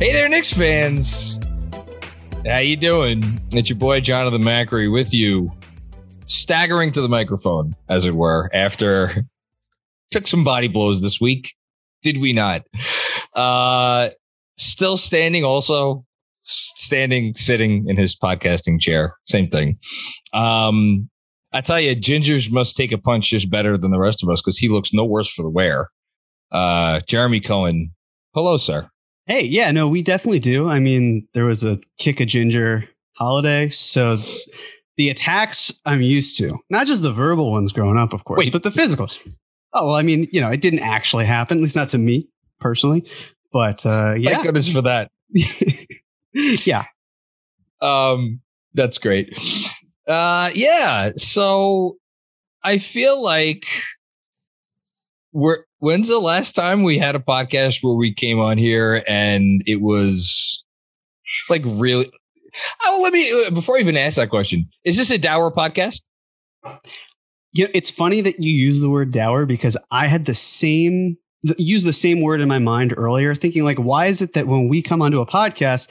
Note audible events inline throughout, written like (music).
Hey there, Knicks fans. How you doing? It's your boy Jonathan Macri with you, staggering to the microphone, as it were, after took some body blows this week. Did we not? Uh still standing also standing sitting in his podcasting chair same thing um i tell you gingers must take a punch just better than the rest of us because he looks no worse for the wear uh jeremy cohen hello sir Hey, yeah, no, we definitely do. I mean, there was a kick a ginger holiday, so the attacks I'm used to, not just the verbal ones growing up, of course, Wait. but the physicals. Oh, well, I mean, you know, it didn't actually happen, at least not to me personally, but uh, yeah, thank goodness for that (laughs) yeah, Um, that's great. Uh, yeah. So I feel like When's the last time we had a podcast where we came on here and it was like really? Oh, let me uh, before I even ask that question. Is this a dour podcast? you know, it's funny that you use the word dour because I had the same use the same word in my mind earlier, thinking like, why is it that when we come onto a podcast,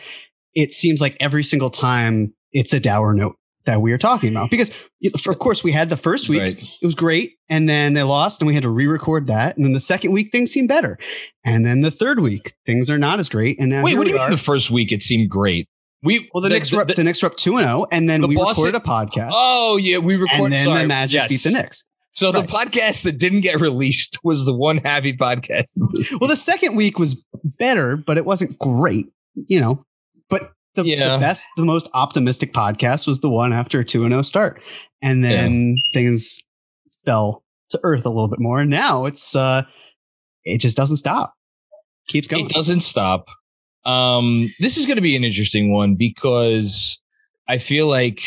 it seems like every single time it's a dour note that we are talking about? Because for, of course we had the first week, Right. it was great, and then they lost, and we had to re-record that, and then the second week things seemed better, and then the third week things are not as great, and now Wait, what do you mean the first week it seemed great? We well, the, next the, the Knicks were up two and zero, and then the we Boston- recorded a podcast, Oh yeah, we recorded. and then sorry, the Magic yes. beat the Knicks. So Right. the podcast that didn't get (laughs) released was the one happy podcast. Well, the second week was better, but it wasn't great, you know. But the, Yeah. the best, the most optimistic podcast was the one after a 2 0 start. And then things fell to earth a little bit more. And now it's, uh, it just doesn't stop. Keeps going. It doesn't stop. Um, this is going to be an interesting one because I feel like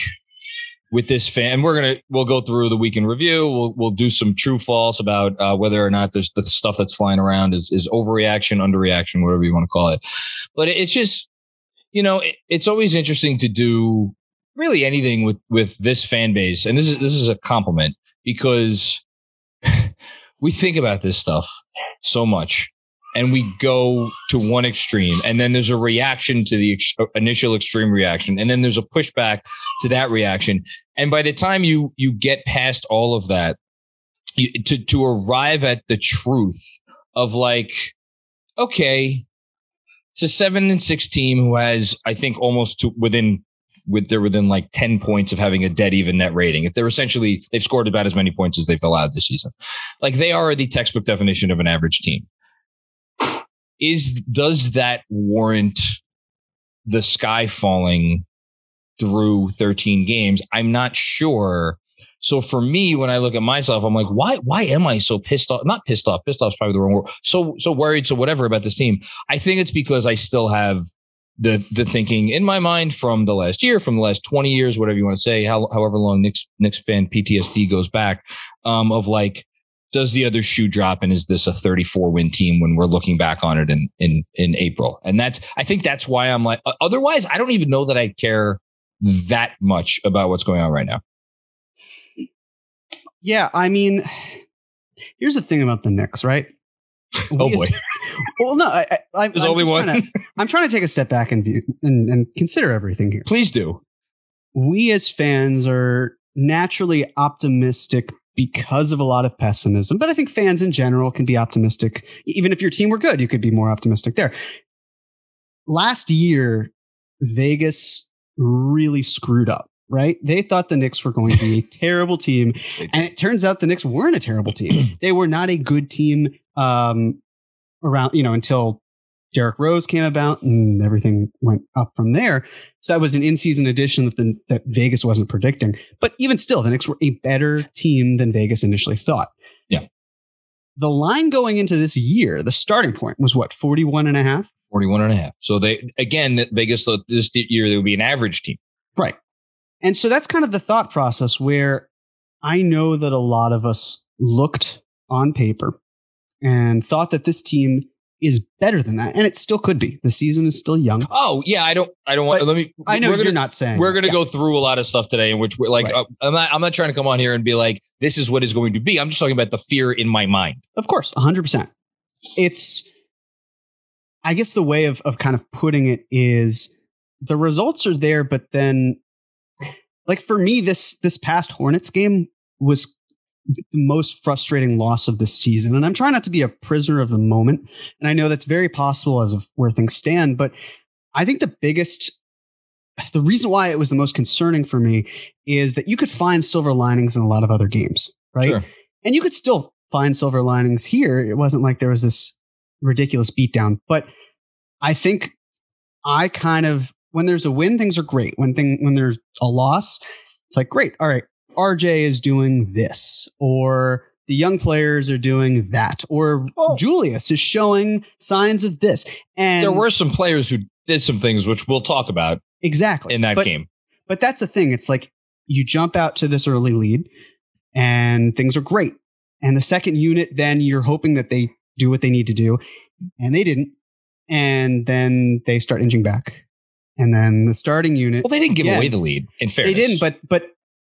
with this fan, we're gonna we'll go through the weekend review. We'll we'll do some true false about uh, whether or not there's the stuff that's flying around is is overreaction, underreaction, whatever you want to call it. But it's just you know it, it's always interesting to do really anything with with this fan base, and this is this is a compliment because (laughs) we think about this stuff so much and we go to one extreme and then there's a reaction to the ex- uh, initial extreme reaction and then there's a pushback to that reaction and by the time you you get past all of that you, to to arrive at the truth of like okay it's a 7 and 6 team who has i think almost to within with they're within like 10 points of having a dead even net rating. They're essentially they've scored about as many points as they've allowed this season. Like they are the textbook definition of an average team. Is does that warrant the sky falling through 13 games? I'm not sure so for me when i look at myself i'm like why why am i so pissed off not pissed off pissed off is probably the wrong word so so worried so whatever about this team i think it's because i still have the the thinking in my mind from the last year from the last 20 years whatever you want to say how, however long Knicks Knicks fan PTSD goes back um of like does the other shoe drop and is this a 34 win team when we're looking back on it in in in April? And that's I think that's why I'm like otherwise I don't even know that I care that much about what's going on right now. Yeah, I mean, here's the thing about the Knicks, right? oh boy. (laughs) well, no, I, I, there's I'm only one. Trying (laughs) to, I'm trying to take a step back and view and, and consider everything here. Please do. We as fans are naturally optimistic because of a lot of pessimism. But I think fans in general can be optimistic. Even if your team were good, you could be more optimistic there. Last year, Vegas really screwed up, right? They thought the Knicks were going to be a (laughs) terrible team. And it turns out the Knicks weren't a terrible team. (clears throat) they were not a good team um, around, you know, until Derrick Rose came about and everything went up from there. So that was an in-season addition that, the, that Vegas wasn't predicting. But even still, the Knicks were a better team than Vegas initially thought. Yeah. The line going into this year, the starting point was what, 41 and a half? 41 and a half. So they, again, Vegas thought this year they would be an average team. Right. And so that's kind of the thought process where I know that a lot of us looked on paper and thought that this team is better than that, and it still could be. The season is still young. Oh yeah, I don't, I don't want. But let me. I know you're not saying we're going to yeah. go through a lot of stuff today, in which we're like, right. uh, I'm not, I'm not trying to come on here and be like, this is what is going to be. I'm just talking about the fear in my mind. Of course, 100. percent It's, I guess the way of of kind of putting it is, the results are there, but then, like for me, this this past Hornets game was the most frustrating loss of the season. And I'm trying not to be a prisoner of the moment. And I know that's very possible as of where things stand, but I think the biggest the reason why it was the most concerning for me is that you could find silver linings in a lot of other games, right? Sure. And you could still find silver linings here. It wasn't like there was this ridiculous beatdown, but I think I kind of when there's a win, things are great. When thing when there's a loss, it's like great. All right, RJ is doing this, or the young players are doing that, or oh. Julius is showing signs of this. And there were some players who did some things, which we'll talk about exactly in that but, game. But that's the thing. It's like you jump out to this early lead and things are great. And the second unit, then you're hoping that they do what they need to do. And they didn't. And then they start inching back. And then the starting unit. Well, they didn't give yeah, away the lead. In fairness, they didn't. But but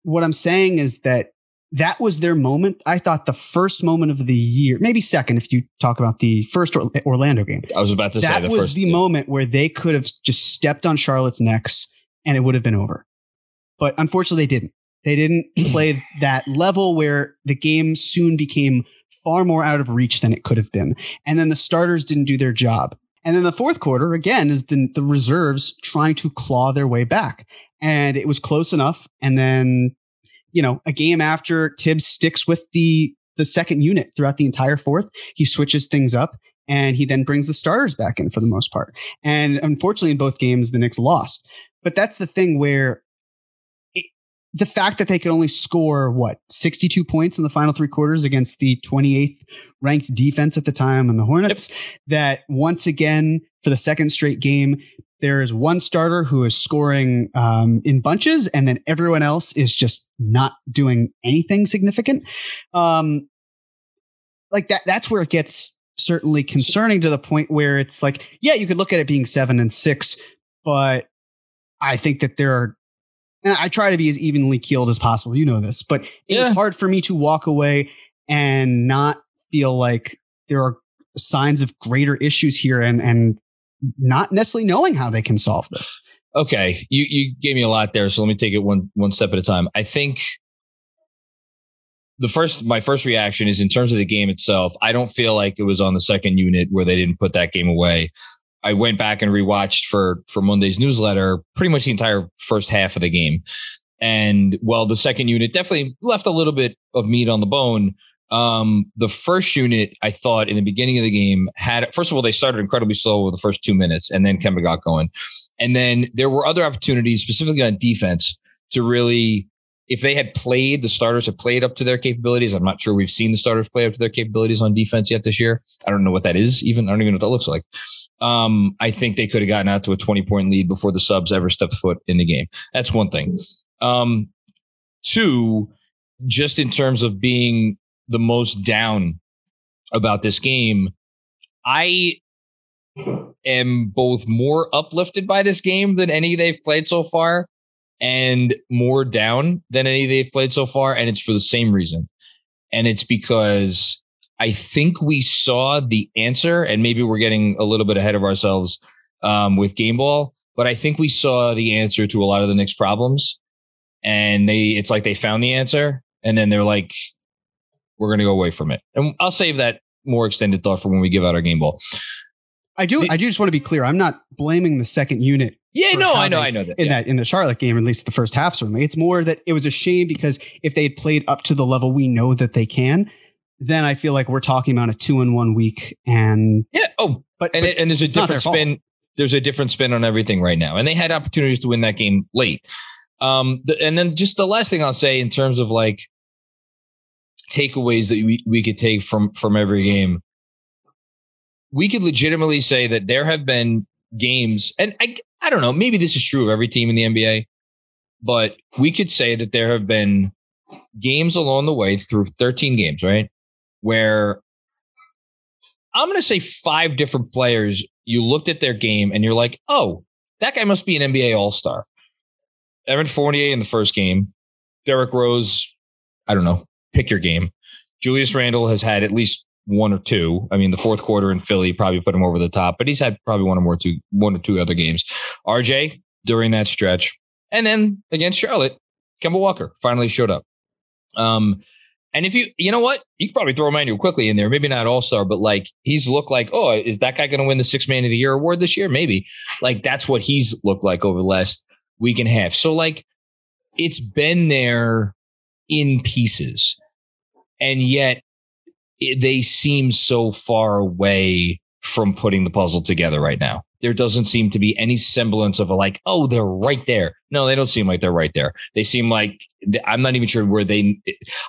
what I'm saying is that that was their moment. I thought the first moment of the year, maybe second, if you talk about the first Orlando game. I was about to that say that was first, the yeah. moment where they could have just stepped on Charlotte's necks and it would have been over. But unfortunately, they didn't. They didn't (clears throat) play that level where the game soon became far more out of reach than it could have been. And then the starters didn't do their job. And then the fourth quarter, again, is the, the reserves trying to claw their way back and it was close enough. And then, you know, a game after Tibbs sticks with the the second unit throughout the entire fourth, he switches things up and he then brings the starters back in for the most part. And unfortunately, in both games, the Knicks lost. But that's the thing where the fact that they could only score what 62 points in the final three quarters against the 28th ranked defense at the time and the Hornets, yep. that once again for the second straight game there is one starter who is scoring um, in bunches, and then everyone else is just not doing anything significant. Um, like that, that's where it gets certainly concerning to the point where it's like, yeah, you could look at it being seven and six, but I think that there are. And I try to be as evenly keeled as possible. You know this, but it's yeah. hard for me to walk away and not feel like there are signs of greater issues here and and not necessarily knowing how they can solve this. Okay, you you gave me a lot there, so let me take it one one step at a time. I think the first my first reaction is in terms of the game itself. I don't feel like it was on the second unit where they didn't put that game away. I went back and rewatched for for Monday's newsletter pretty much the entire first half of the game. And while the second unit definitely left a little bit of meat on the bone, um, the first unit, I thought in the beginning of the game had, first of all, they started incredibly slow with the first two minutes and then Kemba got going. And then there were other opportunities, specifically on defense, to really, if they had played, the starters had played up to their capabilities. I'm not sure we've seen the starters play up to their capabilities on defense yet this year. I don't know what that is even. I don't even know what that looks like. Um, I think they could have gotten out to a 20 point lead before the subs ever stepped foot in the game. That's one thing. Um, two, just in terms of being the most down about this game. I am both more uplifted by this game than any they've played so far and more down than any they've played so far. And it's for the same reason. And it's because I think we saw the answer, and maybe we're getting a little bit ahead of ourselves um, with game ball, but I think we saw the answer to a lot of the Knicks problems. And they, it's like they found the answer, and then they're like, we're going to go away from it. And I'll save that more extended thought for when we give out our game ball. I do. I do just want to be clear. I'm not blaming the second unit. Yeah, no, I know, I know that in yeah. that in the Charlotte game, at least the first half. Certainly, it's more that it was a shame because if they had played up to the level we know that they can, then I feel like we're talking about a two in one week. And yeah, oh, but and, but and there's a different spin. Fault. There's a different spin on everything right now, and they had opportunities to win that game late. Um, the, and then just the last thing I'll say in terms of like takeaways that we, we could take from from every game we could legitimately say that there have been games, and I, I don't know, maybe this is true of every team in the NBA, but we could say that there have been games along the way through 13 games, right? Where I'm going to say five different players, you looked at their game and you're like, oh, that guy must be an NBA All Star. Evan Fournier in the first game, Derrick Rose, I don't know, pick your game. Julius Randle has had at least one or two. I mean, the fourth quarter in Philly probably put him over the top, but he's had probably one or more two, one or two other games. RJ during that stretch, and then against Charlotte, Kemba Walker finally showed up. Um, and if you, you know what, you could probably throw Immanuel Quickley in there. Maybe not All Star, but like he's looked like, oh, is that guy going to win the Six Man of the Year award this year? Maybe. Like that's what he's looked like over the last week and a half. So like, it's been there in pieces, and yet they seem so far away from putting the puzzle together right now. There doesn't seem to be any semblance of a like, oh, they're right there. No, they don't seem like they're right there. They seem like I'm not even sure where they.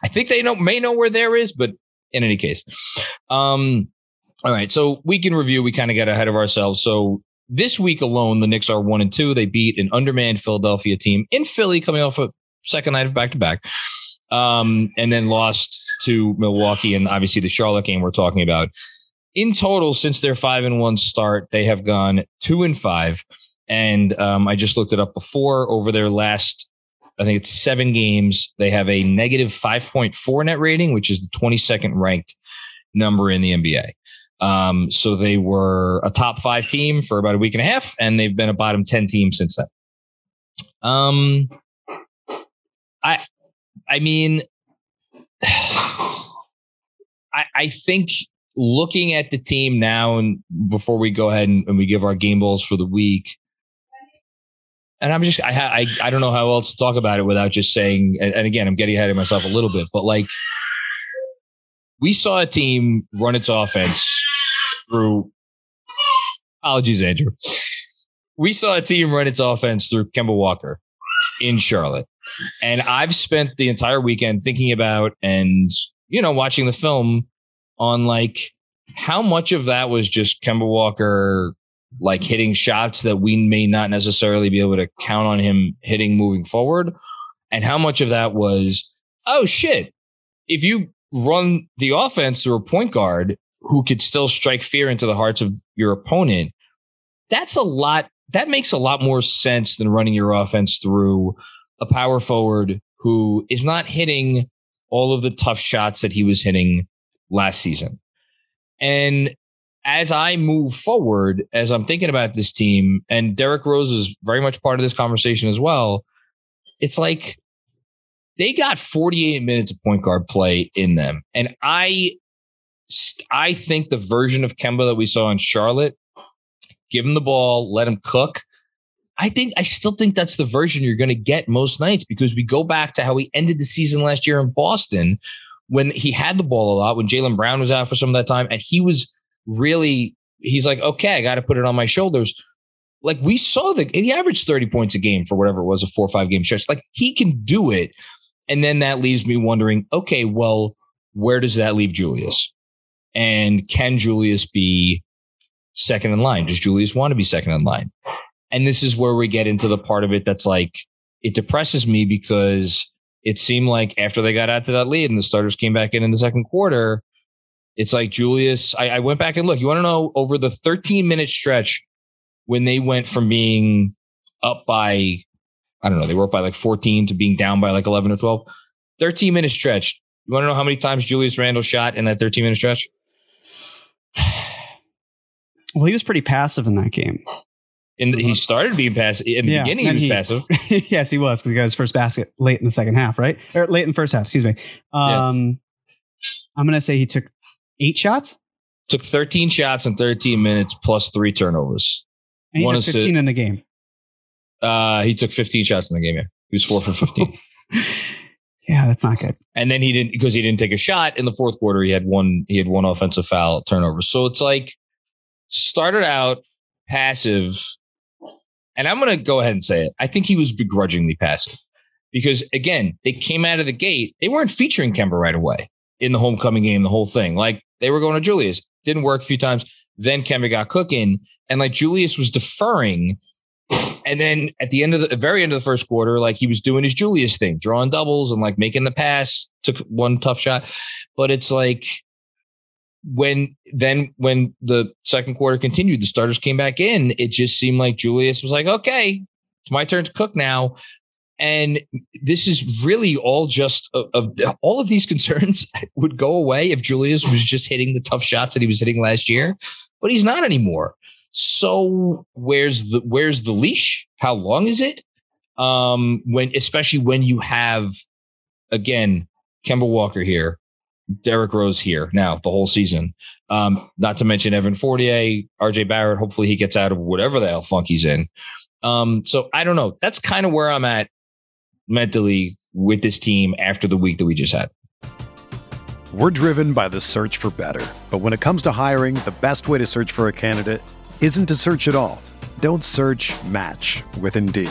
I think they know may know where there is, but in any case, um, all right. So week in review, we kind of got ahead of ourselves. So this week alone, the Knicks are one and two. They beat an undermanned Philadelphia team in Philly, coming off a second night of back to back, um, and then lost to Milwaukee and obviously the Charlotte game we're talking about. In total, since their five and one start, they have gone two and five. And um, I just looked it up before over their last, I think it's seven games. They have a negative 5.4 net rating, which is the 22nd ranked number in the NBA. Um, so they were a top five team for about a week and a half, and they've been a bottom 10 team since then. Um, I, I mean, (sighs) I, I think looking at the team now and before we go ahead and, and we give our game balls for the week, and I'm just I, I I don't know how else to talk about it without just saying and, again I'm getting ahead of myself a little bit, but like we saw a team run its offense through apologies, Andrew. We saw a team run its offense through Kemba Walker in Charlotte. And I've spent the entire weekend thinking about and you know, watching the film on like how much of that was just Kemba Walker like hitting shots that we may not necessarily be able to count on him hitting moving forward, and how much of that was, oh shit, if you run the offense through a point guard who could still strike fear into the hearts of your opponent, that's a lot. That makes a lot more sense than running your offense through a power forward who is not hitting all of the tough shots that he was hitting last season. And as I move forward, as I'm thinking about this team, and Derrick Rose is very much part of this conversation as well, it's like they got 48 minutes of point guard play in them. And I I think the version of Kemba that we saw in Charlotte, give him the ball, let him cook. I think I still think that's the version you're going to get most nights because we go back to how we ended the season last year in Boston when he had the ball a lot, when Jaylen Brown was out for some of that time, and he was really he's like, okay, I got to put it on my shoulders. Like we saw that he averaged 30 points a game for whatever it was, a four or five game stretch. Like he can do it. And then that leaves me wondering, okay, well, where does that leave Julius? And can Julius be second in line? Does Julius want to be second in line? And this is where we get into the part of it that's like, it depresses me because it seemed like after they got out to that lead and the starters came back in in the second quarter, it's like Julius. I, I went back and look. You want to know over the 13 minute stretch when they went from being up by, I don't know, they were up by like 14 to being down by like 11 or 12. 13 minute stretch. You want to know how many times Julius Randle shot in that 13 minute stretch? (sighs) Well, he was pretty passive in that game. And he started being passive in the Yeah, beginning. He was he- passive. (laughs) yes, he was because he got his first basket late in the second half, right? Or late in the first half, excuse me. Um, I'm going to say he took eight shots Took 13 shots in 13 minutes plus three turnovers. and he One took assist. 15 in the game. Uh, he took 15 shots in the game. Yeah, he was four for 15. (laughs) Yeah, that's not good. and then he didn't because he didn't take a shot in the fourth quarter. He had one. He had one offensive foul turnover. So it's like started out passive, and I'm going to go ahead and say it. I think he was begrudgingly passive because again, they came out of the gate. They weren't featuring Kemba right away in the homecoming game. The whole thing, like they were going to Julius. Didn't work a few times. Then Kemba got cooking, and like Julius was deferring. And then at the end of the very end of the first quarter, like he was doing his Julius thing, drawing doubles and like making the pass, took one tough shot. But it's like when then when the second quarter continued, the starters came back in, it just seemed like Julius was like, okay, it's my turn to cook now. And this is really all just of, of all of these (laughs) concerns would go away if Julius was just hitting the tough shots that he was hitting last year, but he's not anymore. So where's the where's the leash? How long is it? Um, when especially when you have again Kemba Walker here, Derrick Rose here now the whole season. Um, not to mention Evan Fournier, RJ Barrett. Hopefully he gets out of whatever the hell funk he's in. Um, so I don't know. That's kind of where I'm at mentally with this team after the week that we just had. We're driven by the search for better. But when it comes to hiring, the best way to search for a candidate isn't to search at all. Don't search match with Indeed.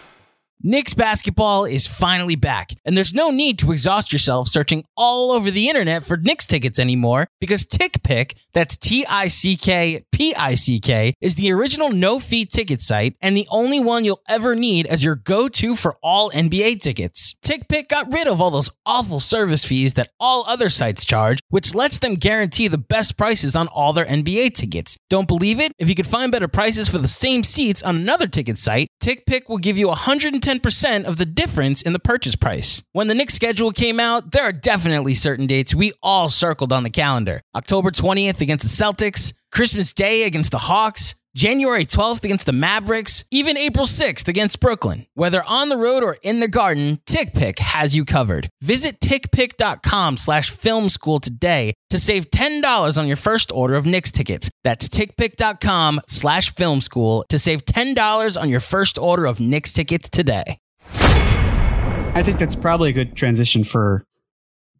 Knicks basketball is finally back, and there's no need to exhaust yourself searching all over the internet for Knicks tickets anymore because TickPick, that's T I C K P I C K, is the original no fee ticket site and the only one you'll ever need as your go to for all NBA tickets. TickPick got rid of all those awful service fees that all other sites charge, which lets them guarantee the best prices on all their NBA tickets. Don't believe it? If you could find better prices for the same seats on another ticket site, TickPick will give you 110% of the difference in the purchase price. When the Knicks schedule came out, there are definitely certain dates we all circled on the calendar. October 20th against the Celtics, Christmas Day against the Hawks, January 12th against the Mavericks, even April 6th against Brooklyn. Whether on the road or in the garden, TickPick has you covered. Visit tickpick.com slash film school today to save $10 on your first order of Knicks tickets. That's tickpick.com slash film school to save $10 on your first order of Knicks tickets today. I think that's probably a good transition for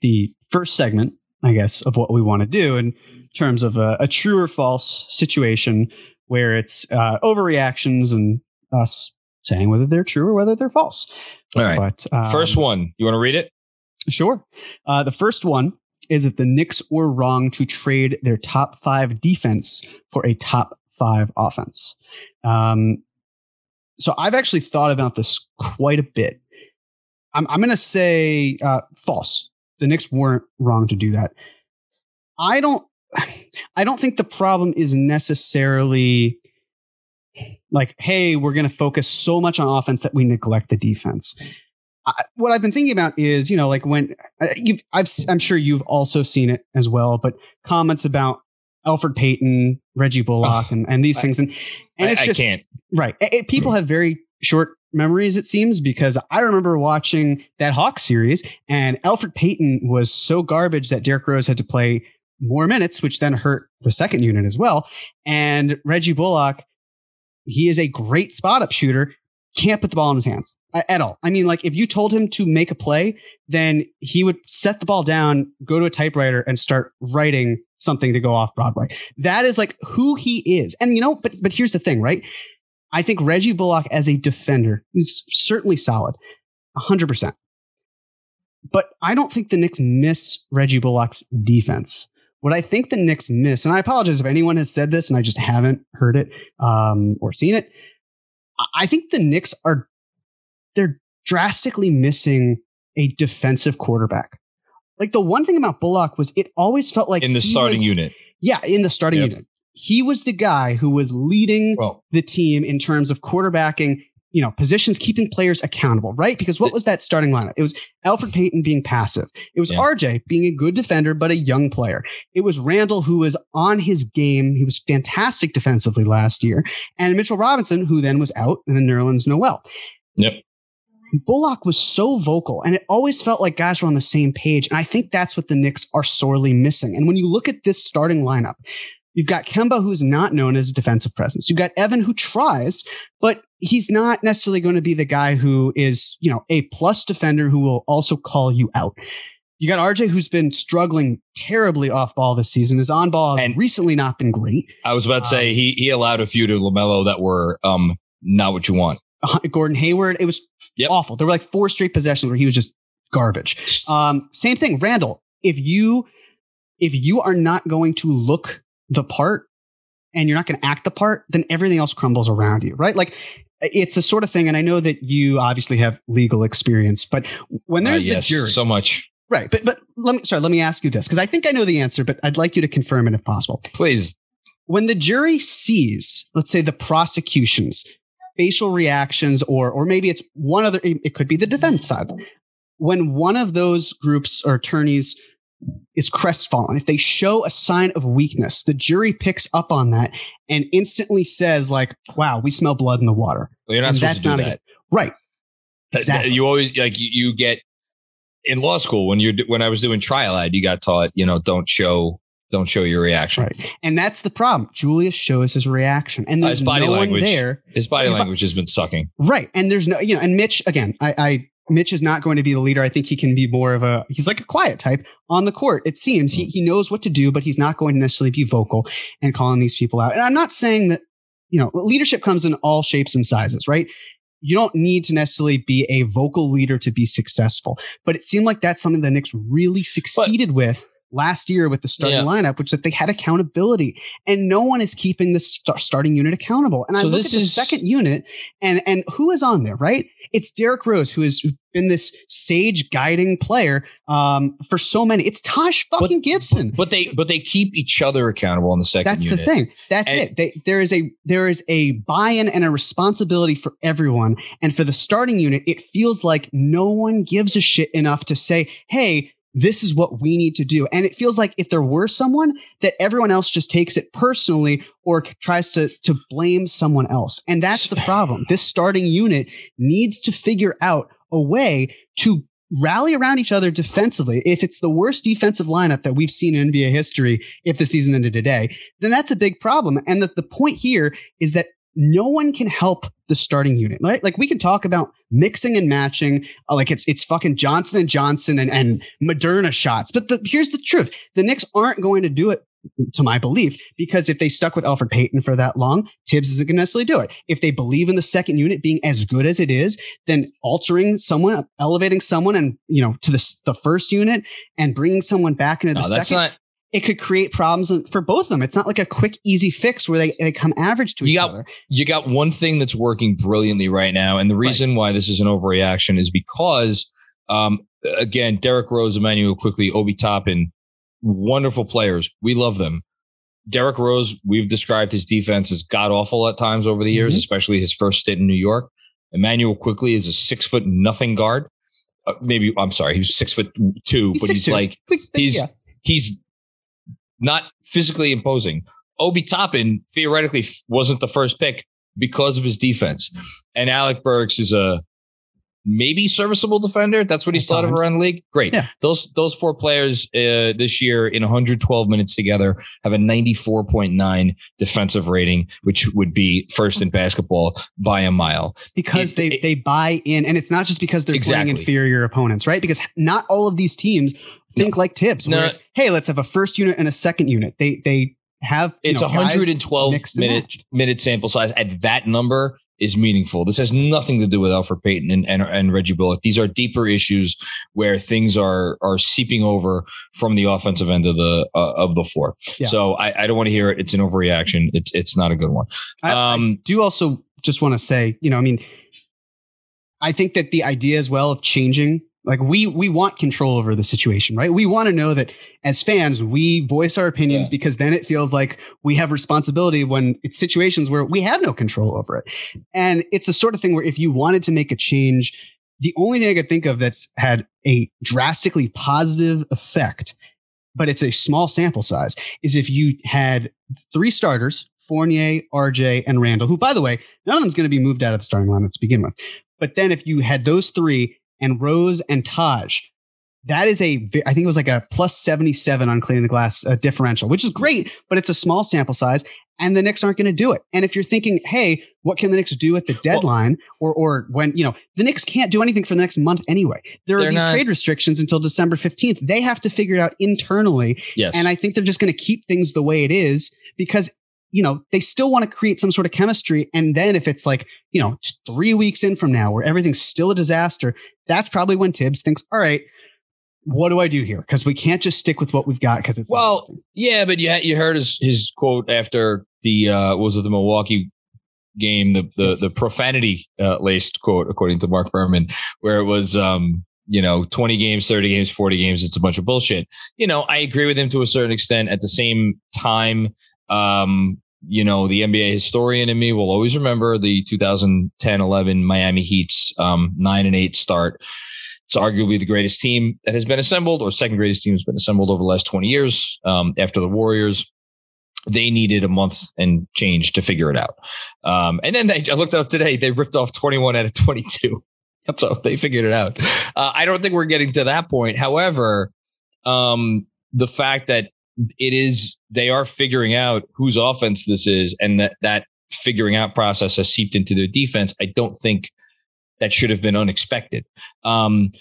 the first segment, I guess, of what we want to do in terms of a, a true or false situation where it's uh, overreactions and us saying whether they're true or whether they're false. All right. But um, First one. You want to read it? Sure. Uh, the first one is that the Knicks were wrong to trade their top five defense for a top five offense. Um, so I've actually thought about this quite a bit. I'm, I'm going to say uh, false. The Knicks weren't wrong to do that. I don't. I don't think the problem is necessarily like, hey, we're going to focus so much on offense that we neglect the defense. I, what I've been thinking about is, you know, like when uh, you've, I've, I'm sure you've also seen it as well, but comments about Elfrid Payton, Reggie Bullock, Oh, and, and these I- things, and and I- it's just right. It- people have very short memories, it seems, because I remember watching that Hawks series, and Elfrid Payton was so garbage that Derrick Rose had to play more minutes, which then hurt the second unit as well. And Reggie Bullock, he is a great spot up shooter, can't put the ball in his hands at all. I mean, like if you told him to make a play, then he would set the ball down, go to a typewriter, and start writing something to go off Broadway. That is like who he is. And you know, but but here's the thing, right? I think Reggie Bullock as a defender is certainly solid, hundred percent. But I don't think the Knicks miss Reggie Bullock's defense. What I think the Knicks miss, and I apologize if anyone has said this and I just haven't heard it um, or seen it. I- think the Knicks are they're drastically missing a defensive quarterback. Like the one thing about Bullock was it always felt like in the starting was- unit. Yeah, in the starting Yep. unit. He was the guy who was leading Well, the team in terms of quarterbacking, you know, positions, keeping players accountable, right? Because what was that starting lineup? It was Elfrid Payton being passive. It was Yeah. RJ being a good defender, but a young player. It was Randle, who was on his game. He was fantastic defensively last year. And Mitchell Robinson, who then was out, and then Nerlens Noel. Yep. Bullock was so vocal, and it always felt like guys were on the same page. And I think that's what the Knicks are sorely missing. And when you look at this starting lineup, you've got Kemba, who's not known as a defensive presence. You've got Evan, who tries, but he's not necessarily going to be the guy who is, you know, a plus defender who will also call you out. You got RJ, who's been struggling terribly off ball this season. His on ball And- recently not been great. I was about to say Um, he he allowed a few to LaMelo that were um not what you want. Uh, Gordon Hayward, it was Yep. awful. There were like four straight possessions where he was just garbage. (sighs) Um, same thing, Randle. If you if you are not going to look the part and you're not going to act the part, then everything else crumbles around you, right? Like it's the sort of thing, and I know that you obviously have legal experience, but when Uh, there's yes, the jury, so much. right? But but let me sorry, let me ask you this because I think I know the answer, but I'd like you to confirm it if possible Please. when the jury sees, let's say, the prosecution's facial reactions, or or maybe it's one other, it could be the defense side. When one of those groups or attorneys is crestfallen, if they show a sign of weakness, the jury picks up on that and instantly says, like, "Wow, we smell blood in the water." Well, you're not And supposed to do not that. good- Right. That- Exactly. that- You always like you, you get in law school when you're when I was doing trial ad, you got taught, you know, don't show don't show your reaction. Right. And that's the problem. Julius shows his reaction, and Uh, there's his body no language. one there His body His bo- language has been sucking. Right. And there's no, you know, and Mitch, again, I, I, Mitch is not going to be the leader. I think he can be more of a, he's like a quiet type on the court. It seems he, he knows what to do, but he's not going to necessarily be vocal and calling these people out. And I'm not saying that, you know, leadership comes in all shapes and sizes, right? You don't need to necessarily be a vocal leader to be successful, but it seemed like that's something the Knicks really succeeded with last year with the starting Yeah. lineup, which that they had accountability, and no one is keeping the st- starting unit accountable. And I look at the is- second unit, and and who is on there, right? It's Derrick Rose, who has been this sage guiding player um, for so many. It's Tosh fucking Gibson. But they but they keep each other accountable on the second That's unit. the thing. That's And- it. They, there is a there is a buy-in and a responsibility for everyone. And for the starting unit, it feels like no one gives a shit enough to say, "Hey, this is what we need to do. And it feels like if there were someone that everyone else just takes it personally or tries to, to blame someone else. And that's the problem. This starting unit needs to figure out a way to rally around each other defensively. If it's the worst defensive lineup that we've seen in NBA history, if the season ended today, then that's a big problem. And the, the point here is that no one can help the starting unit, right? Like we can talk about mixing and matching, uh, like it's it's fucking Johnson and Johnson and, and Moderna shots. But the, here's the truth: the Knicks aren't going to do it, to my belief, because if they stuck with Elfrid Payton for that long, Tibbs isn't going to necessarily do it. If they believe in the second unit being as good as it is, then altering someone, elevating someone, and you know to the the first unit and bringing someone back into the no, second. Not- it could create problems for both of them. It's not like a quick, easy fix where they, they come average to you each got, other. You got one thing that's working brilliantly right now. And the reason right. why this is an overreaction is because, um, again, Derrick Rose, Immanuel Quickley, Obi Toppin, wonderful players. We love them. Derrick Rose, we've described his defense as god awful at times over the years, mm-hmm. especially his first stint in New York. Immanuel Quickley is a six foot nothing guard. Uh, maybe I'm sorry, he's six foot two, he's but he's two. like he's yeah. he's not physically imposing. Obi Toppin theoretically wasn't the first pick because of his defense. And Alec Burks is a maybe serviceable defender. That's what he's thought of around the league. Great. Yeah. Those those four players uh, this year in 112 minutes together have a 94.9 defensive rating, which would be first in basketball by a mile. Because it, they it, they buy in, and it's not just because they're exactly. playing inferior opponents, right? Because not all of these teams think no. like Tibbs where no. it's hey, let's have a first unit and a second unit. They they have it's know, 112 minute minute sample size at that number is meaningful. This has nothing to do with Elfrid Payton and, and, and Reggie Bullock. These are deeper issues where things are are seeping over from the offensive end of the uh, of the floor. Yeah. So I, I don't want to hear it. It's an overreaction. It's it's not a good one. I, um, I do also just want to say, you know, I mean, I think that the idea as well of changing like we we want control over the situation, right? We want to know that as fans, we voice our opinions yeah. because then it feels like we have responsibility when it's situations where we have no control over it. And it's a sort of thing where if you wanted to make a change, the only thing I could think of that's had a drastically positive effect, but it's a small sample size, is if you had three starters, Fournier, RJ, and Randle, who, by the way, none of them's going to be moved out of the starting lineup to begin with. But then if you had those three and Rose and Taj. That is a, I think it was like a plus 77 on cleaning the glass uh, differential, which is great, but it's a small sample size and the Knicks aren't going to do it. And if you're thinking, hey, what can the Knicks do at the deadline or, or when, you know, the Knicks can't do anything for the next month anyway. There are these not, trade restrictions until December 15th. They have to figure it out internally. Yes. And I think they're just going to keep things the way it is because you know, they still want to create some sort of chemistry. And then if it's like, you know, three weeks in from now where everything's still a disaster, that's probably when Tibbs thinks, all right, what do I do here? Because we can't just stick with what we've got because it's well, yeah, but you you heard his his quote after the uh was it the Milwaukee game, the the the profanity uh, laced quote according to Marc Berman, where it was um you know 20 games 30 games 40 games it's a bunch of bullshit you know i agree with him to a certain extent at the same time um, you know, the NBA historian in me will always remember the 2010-11 Miami Heat's um, nine and eight start. It's arguably the greatest team that has been assembled, or second greatest team has been assembled over the last 20 years. Um, after the Warriors, they needed a month and change to figure it out. Um, and then they, I looked up today, they ripped off 21 out of 22. So they figured it out. Uh, I don't think we're getting to that point. However, um, the fact that it is they are figuring out whose offense this is, and that that figuring out process has seeped into their defense. I don't think that should have been unexpected. Um,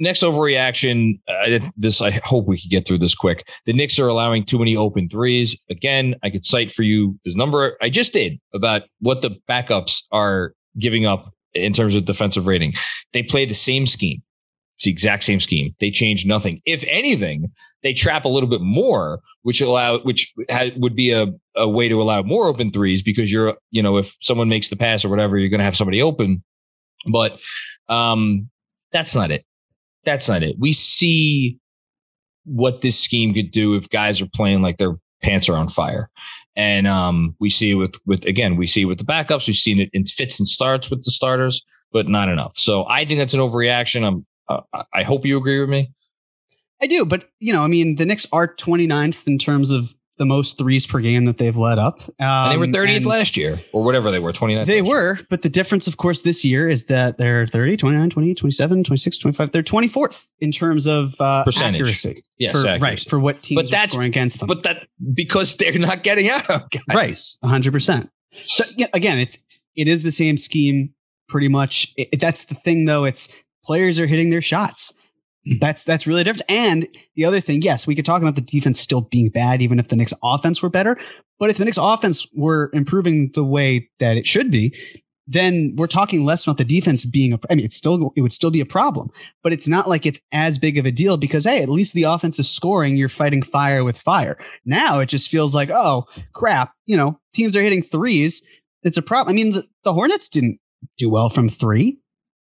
next overreaction. Uh, this I hope we can get through this quick. The Knicks are allowing too many open threes. Again, I could cite for you this number I just did about what the backups are giving up in terms of defensive rating. They play the same scheme. It's the exact same scheme. They change nothing. If anything, they trap a little bit more, which allow which ha- would be a, a way to allow more open threes because you're you know if someone makes the pass or whatever, you're going to have somebody open. But um, that's not it. That's not it. We see what this scheme could do if guys are playing like their pants are on fire. And um, we see it with with again, we see it with the backups. We've seen it in fits and starts with the starters, but not enough. So I think that's an overreaction. I'm uh, I hope you agree with me. I do, but you know, I mean, the Knicks are 29th in terms of the most threes per game that they've let up. Um, and they were 30th and last year or whatever they were, 29th. They last year. were, but the difference, of course, this year is that they're 30, 29, 28, 27, 26, 25. They're 24th in terms of uh, Percentage. accuracy. Yes, for, accuracy. right. For what teams But are that's- scoring against them. But that because they're not getting out of guys. Right, hundred percent. So yeah, again, it's it is the same scheme, pretty much. It- that's the thing, though. It's players are hitting their shots. Hmm. That's that's really different. And the other thing, yes, we could talk about the defense still being bad, even if the Knicks offense were better. But if the Knicks offense were improving the way that it should be, then we're talking less about the defense being a. I mean, it's still it would still be a problem, but it's not like it's as big of a deal because hey, at least the offense is scoring. You're fighting fire with fire. Now it just feels like oh crap, you know, teams are hitting threes. It's a problem. I mean, the, the Hornets didn't do well from three.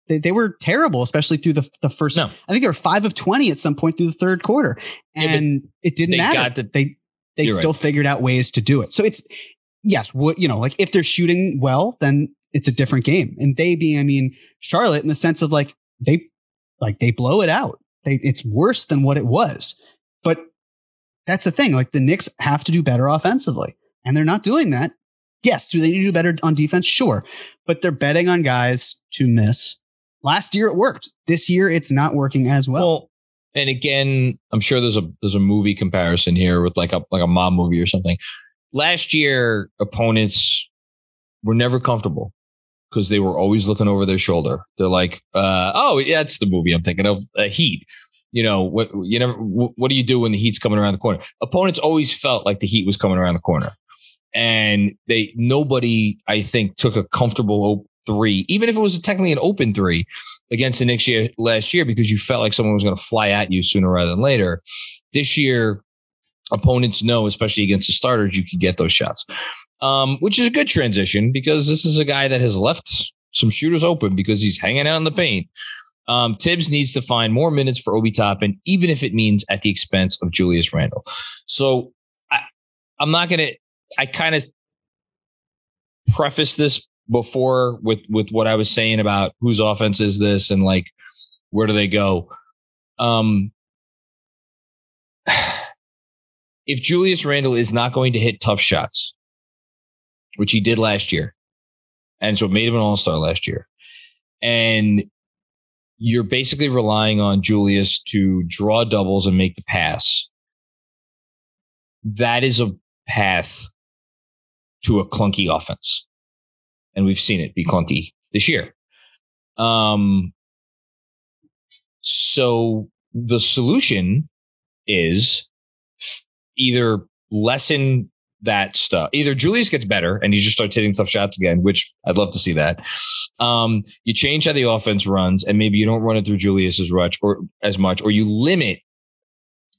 They, they were terrible, especially through the the first. No. I think they were five of twenty at some point through the third quarter, Yeah, and it didn't they matter. got the- they they still figured out ways to do it. So it's yes, what you know, like if they're shooting well, then it's a different game. And they being, I mean, Charlotte in the sense of like they like they blow it out. They it's worse than what it was. But that's the thing. Like the Knicks have to do better offensively, and they're not doing that. Yes, do they need to do better on defense? Sure, but they're betting on guys to miss. Last year it worked. This year it's not working as well. Well, and again, I'm sure there's a there's a movie comparison here with like a like a mob movie or something. Last year, opponents were never comfortable because they were always looking over their shoulder. They're like, uh, "Oh, yeah, it's the movie I'm thinking of, uh, Heat." You know, what you never. What do you do when the Heat's coming around the corner? Opponents always felt like the Heat was coming around the corner, and they nobody, I think, took a comfortable three, even if it was technically an open three against the Knicks year, last year because you felt like someone was going to fly at you sooner rather than later. This year, opponents know, especially against the starters, you can get those shots, um, which is a good transition because this is a guy that has left some shooters open because he's hanging out in the paint. Um, Tibbs needs to find more minutes for Obi Toppin, even if it means at the expense of Julius Randle. So I, I'm not going to, I kind of preface this before with with what I was saying about whose offense is this and like where do they go. Um (sighs) if Julius Randle is not going to hit tough shots, which he did last year, and so it made him an all-star last year, and you're basically relying on Julius to draw doubles and make the pass. That is a path to a clunky offense and we've seen it be clunky this year. Um, so the solution is either lessen that stuff. Either Julius gets better and he just starts hitting tough shots again, which I'd love to see that. Um, you change how the offense runs, and maybe you don't run it through Julius as much or as much, or you limit.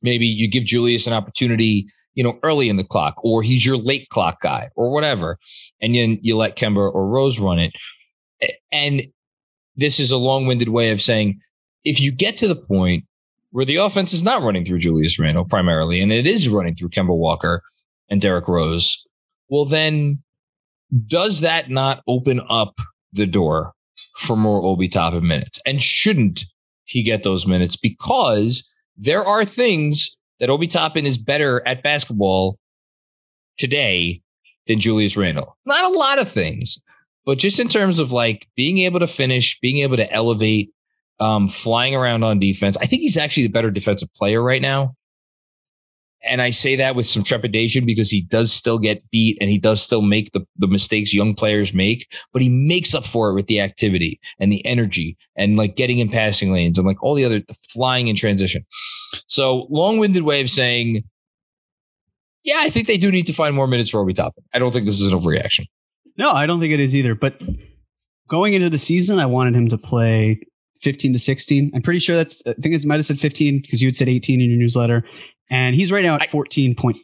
Maybe you give Julius an opportunity, you know, early in the clock, or he's your late clock guy, or whatever and then you let Kemba or Rose run it. And this is a long-winded way of saying if you get to the point where the offense is not running through Julius Randle primarily, and it is running through Kemba Walker and Derrick Rose, well, then does that not open up the door for more Obi Toppin minutes? And shouldn't he get those minutes? Because there are things that Obi Toppin is better at basketball today than Julius Randle. Not a lot of things, but just in terms of like being able to finish, being able to elevate, um, flying around on defense. I think he's actually the better defensive player right now. And I say that with some trepidation because he does still get beat and he does still make the, the mistakes young players make, but he makes up for it with the activity and the energy and like getting in passing lanes and like all the other the flying in transition. So long winded way of saying yeah, I think they do need to find more minutes for Obi Toppin. I don't think this is an overreaction. No, I don't think it is either. But going into the season, I wanted him to play 15 to 16. I'm pretty sure that's, I think it might have said 15 because you had said 18 in your newsletter. And he's right now at 14.8.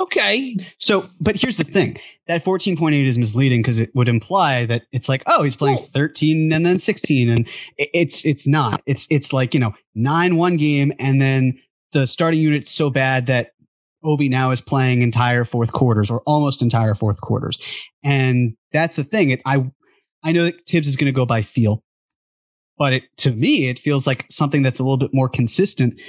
Okay. So, but here's the thing that 14.8 is misleading because it would imply that it's like, oh, he's playing 13 and then 16. And it's, it's not. It's, it's like, you know, nine one game. And then the starting unit's so bad that Obi now is playing entire fourth quarters or almost entire fourth quarters. And that's the thing. It, I, I know that Tibbs is going to go by feel. but it, to me, it feels like something that's a little bit more consistent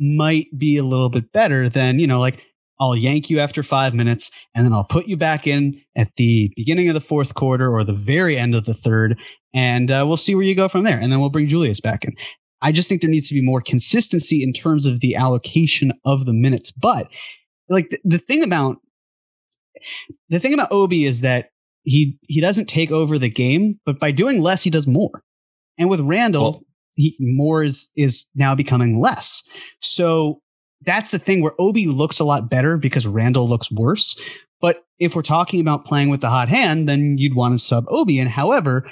might be a little bit better than, you know, like I'll yank you after five minutes and then I'll put you back in at the beginning of the fourth quarter or the very end of the third. And uh, we'll see where you go from there. And then we'll bring Julius back in. I just think there needs to be more consistency in terms of the allocation of the minutes. But like the, the thing about the thing about Obi is that he he doesn't take over the game, but by doing less, he does more. And with Randle, well, he, more is is now becoming less. So that's the thing where Obi looks a lot better because Randle looks worse. But if we're talking about playing with the hot hand, then you'd want to sub Obi. And however,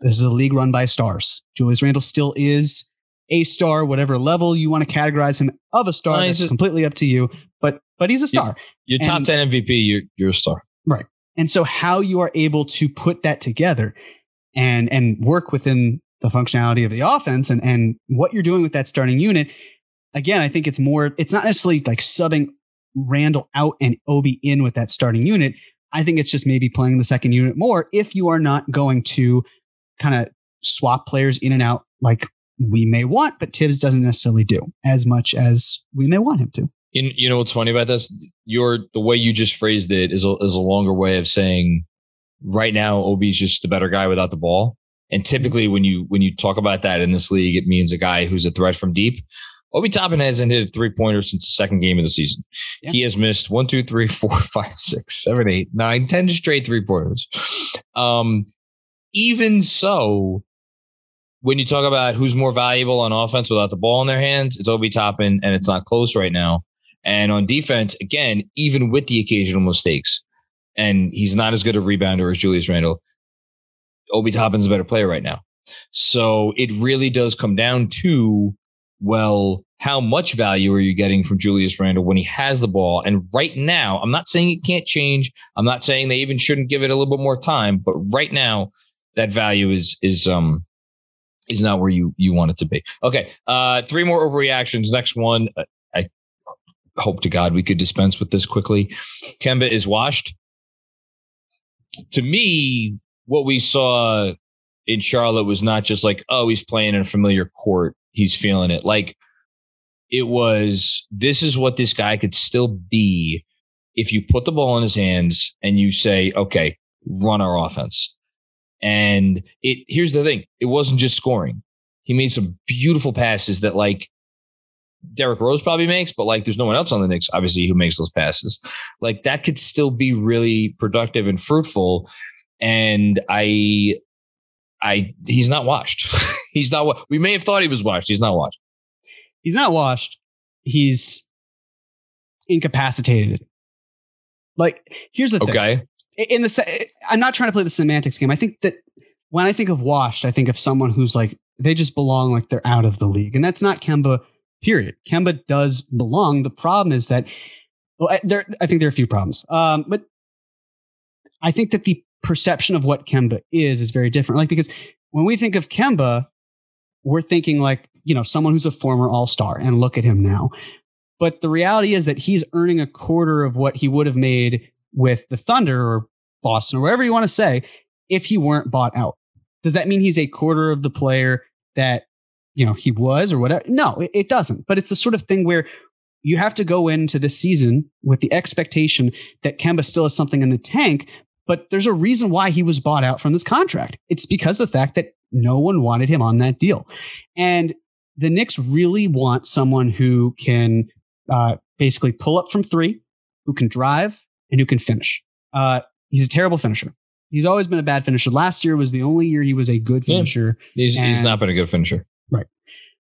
this is a league run by stars. Julius Randle still is a star, whatever level you want to categorize him of a star. It's completely up to you. But but he's a star. You're, you're top ten MVP. You're you're a star. Right. And so how you are able to put that together and and work within the functionality of the offense and and what you're doing with that starting unit. Again, I think it's more. It's not necessarily like subbing Randle out and Obi in with that starting unit. I think it's just maybe playing the second unit more if you are not going to kind of swap players in and out like we may want, but Tibbs doesn't necessarily do as much as we may want him to. In, you know what's funny about this? Your the way you just phrased it is a, is a longer way of saying right now Obi's just the better guy without the ball. And typically when you when you talk about that in this league, it means a guy who's a threat from deep. Obi Toppin hasn't hit a three pointer since the second game of the season. Yeah. He has missed one, two, three, four, (laughs) five, six, seven, eight, nine, ten straight three pointers. Um, even so, when you talk about who's more valuable on offense without the ball in their hands, it's Obi Toppin, and it's not close right now. And on defense, again, even with the occasional mistakes, and he's not as good a rebounder as Julius Randle, Obi Toppin's a better player right now. So it really does come down to, well, how much value are you getting from Julius Randle when he has the ball? And right now, I'm not saying it can't change. I'm not saying they even shouldn't give it a little bit more time, but right now, that value is is um is not where you you want it to be. Okay, uh, three more overreactions. Next one, uh, I hope to God we could dispense with this quickly. Kemba is washed. To me, what we saw in Charlotte was not just like, oh, he's playing in a familiar court. He's feeling it. Like it was, this is what this guy could still be if you put the ball in his hands and you say, okay, run our offense. And it here's the thing: it wasn't just scoring. He made some beautiful passes that like Derrick Rose probably makes, but like there's no one else on the Knicks, obviously, who makes those passes. Like that could still be really productive and fruitful. And I I he's not washed. (laughs) he's not we may have thought he was washed. He's not washed. He's not washed. He's incapacitated. Like, here's the thing. Okay in the I'm not trying to play the semantics game. I think that when I think of washed, I think of someone who's like they just belong like they're out of the league, and that's not Kemba. Period. Kemba does belong. The problem is that well, there. I think there are a few problems, um, but I think that the perception of what Kemba is is very different. Like because when we think of Kemba, we're thinking like you know someone who's a former All Star, and look at him now. But the reality is that he's earning a quarter of what he would have made with the Thunder or Boston or wherever you want to say if he weren't bought out. Does that mean he's a quarter of the player that you know he was or whatever? No, it, it doesn't. But it's the sort of thing where you have to go into this season with the expectation that Kemba still has something in the tank, but there's a reason why he was bought out from this contract. It's because of the fact that no one wanted him on that deal. And the Knicks really want someone who can uh, basically pull up from three, who can drive, and who can finish. Uh, he's a terrible finisher. He's always been a bad finisher. Last year was the only year he was a good finisher. Yeah, he's, he's not been a good finisher. Right.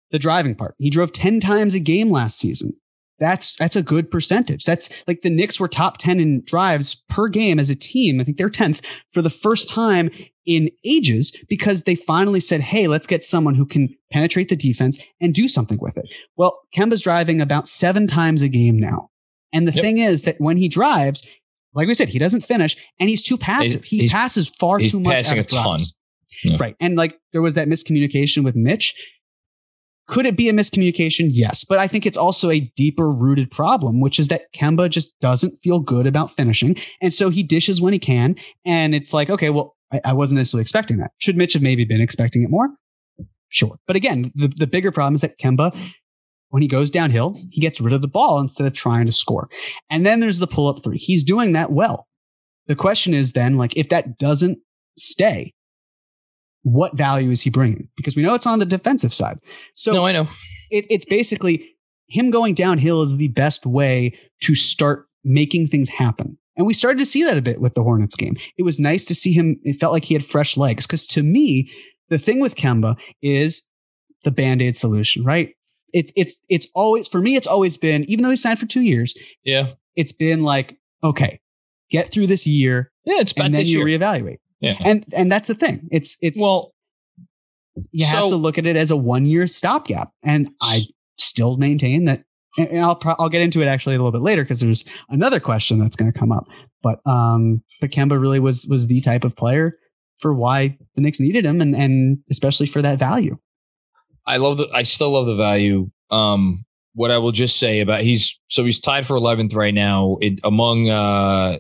The driving part. He drove 10 times a game last season. That's that's a good percentage. That's like the Knicks were top 10 in drives per game as a team. I think they're 10th for the first time in ages because they finally said, hey, let's get someone who can penetrate the defense and do something with it. Well, Kemba's driving about seven times a game now. And the yep. thing is that when he drives, like we said, he doesn't finish and he's too passive. He passes far too much. Passing a ton. Yeah. Right. And like there was that miscommunication with Mitch. Could it be a miscommunication? Yes. But I think it's also a deeper rooted problem, which is that Kemba just doesn't feel good about finishing. And so he dishes when he can. And it's like, okay, well, I, I wasn't necessarily expecting that. Should Mitch have maybe been expecting it more? Sure. But again, the, the bigger problem is that Kemba, when he goes downhill, he gets rid of the ball instead of trying to score. And then there's the pull up three. He's doing that well. The question is then, like, if that doesn't stay, what value is he bringing? Because we know it's on the defensive side. So no, I know. It, it's basically him going downhill is the best way to start making things happen. And we started to see that a bit with the Hornets game. It was nice to see him. It felt like he had fresh legs. Because to me, the thing with Kemba is the band aid solution, right? It's it's it's always for me. It's always been, even though he signed for two years. Yeah, it's been like okay, get through this year. Yeah, it's and then you year. reevaluate. Yeah, and and that's the thing. It's it's well, you so, have to look at it as a one year stopgap, and I still maintain that and I'll pro- I'll get into it actually a little bit later because there's another question that's going to come up. But um, but Kemba really was was the type of player for why the Knicks needed him, and and especially for that value. I love the. I still love the value. Um, what I will just say about he's so he's tied for 11th right now it, among uh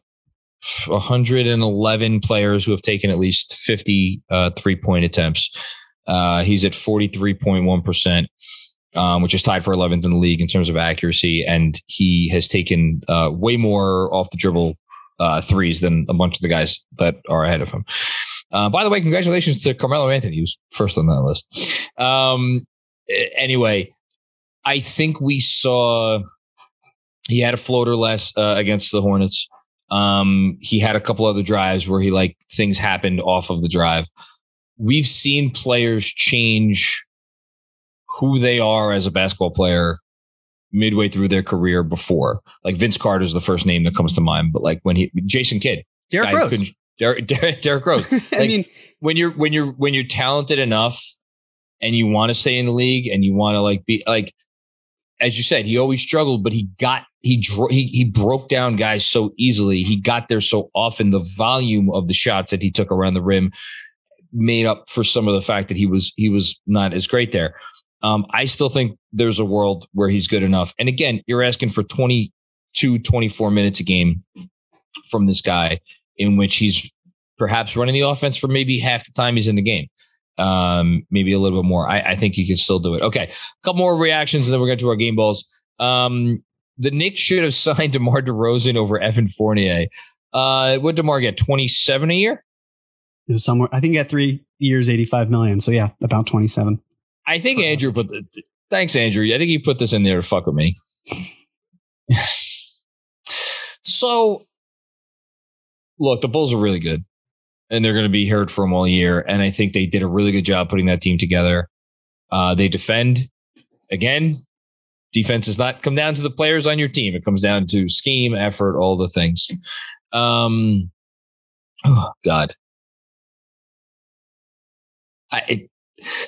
111 players who have taken at least 50 uh, three point attempts. Uh, he's at 43.1 percent um, which is tied for 11th in the league in terms of accuracy. And he has taken uh, way more off the dribble uh, threes than a bunch of the guys that are ahead of him. Uh, by the way, congratulations to Carmelo Anthony, who's first on that list. Um, anyway, I think we saw he had a floater less uh, against the Hornets. Um, he had a couple other drives where he like things happened off of the drive. We've seen players change who they are as a basketball player midway through their career before. Like Vince Carter is the first name that comes to mind, but like when he Jason Kidd, Derrick Rose, Derrick, (laughs) Derrick, Derrick Rose. (laughs) Like I mean, when you're when you're when you're talented enough and you want to stay in the league and you want to like be like as you said, he always struggled, but he got he dro- he he broke down guys so easily. He got there so often. The volume of the shots that he took around the rim made up for some of the fact that he was he was not as great there. Um, I still think there's a world where he's good enough. And again, you're asking for 22, 24 minutes a game from this guy in which he's perhaps running the offense for maybe half the time he's in the game. Um, maybe a little bit more. I, I think he can still do it. Okay. A couple more reactions and then we're going to our game balls. Um, the Knicks should have (laughs) signed DeMar DeRozan over Evan Fournier. Uh, what DeMar get? 27 a year? It was somewhere. I think he got three years, 85 million. So yeah, about 27. I think Andrew put the, thanks, Andrew. I think he put this in there to fuck with me. (laughs) so, look, the Bulls are really good and they're going to be heard from all year. And I think they did a really good job putting that team together. Uh, they defend again. Defense does not come down to the players on your team. It comes down to scheme, effort, all the things. Um, oh God, I, it,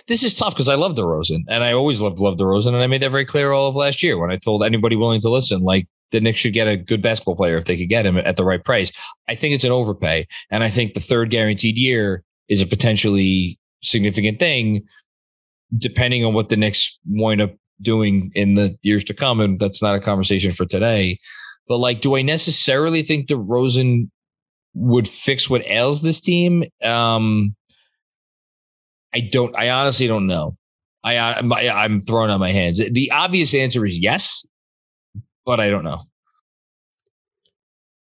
this is tough because I love DeRozan and I always loved love DeRozan. And I made that very clear all of last year when I told anybody willing to listen, like the Knicks should get a good basketball player if they could get him at the right price. I think it's an overpay. And I think the third guaranteed year is a potentially significant thing, depending on what the Knicks wind up doing in the years to come. And that's not a conversation for today. But like, do I necessarily think DeRozan would fix what ails this team? Um, I don't. I honestly don't know. I I'm throwing on my hands. The obvious answer is yes, but I don't know.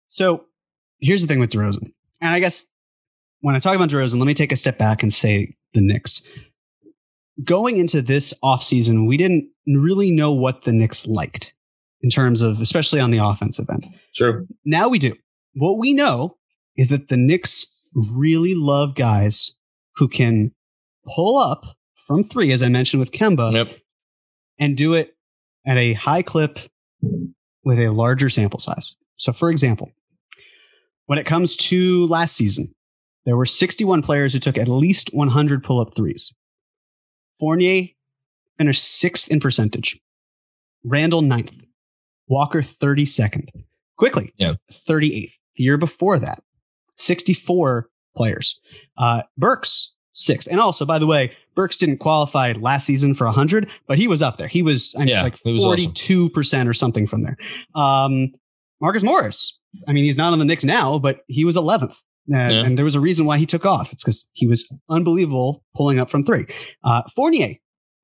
So here's the thing with DeRozan, and I guess when I talk about DeRozan, let me take a step back and say the Knicks. Going into this offseason, we didn't really know what the Knicks liked in terms of, especially on the offensive end. Sure. Now we do. What we know is that the Knicks really love guys who can pull up from three, as I mentioned with Kemba, yep. and do it at a high clip with a larger sample size. So, for example, when it comes to last season, there were 61 players who took at least 100 pull up threes. Fournier finished sixth in percentage, Randle ninth, Walker 32nd, Quickley, yeah. 38th. The year before that, 64 players. Uh, Burks six. And also, by the way, Burks didn't qualify last season for 100, but he was up there. He was, I mean, yeah, like 42% awesome. or something from there. Um, Marcus Morris, I mean, he's not on the Knicks now, but he was 11th. And, Yeah. and there was a reason why he took off. It's because he was unbelievable pulling up from three. Uh, Fournier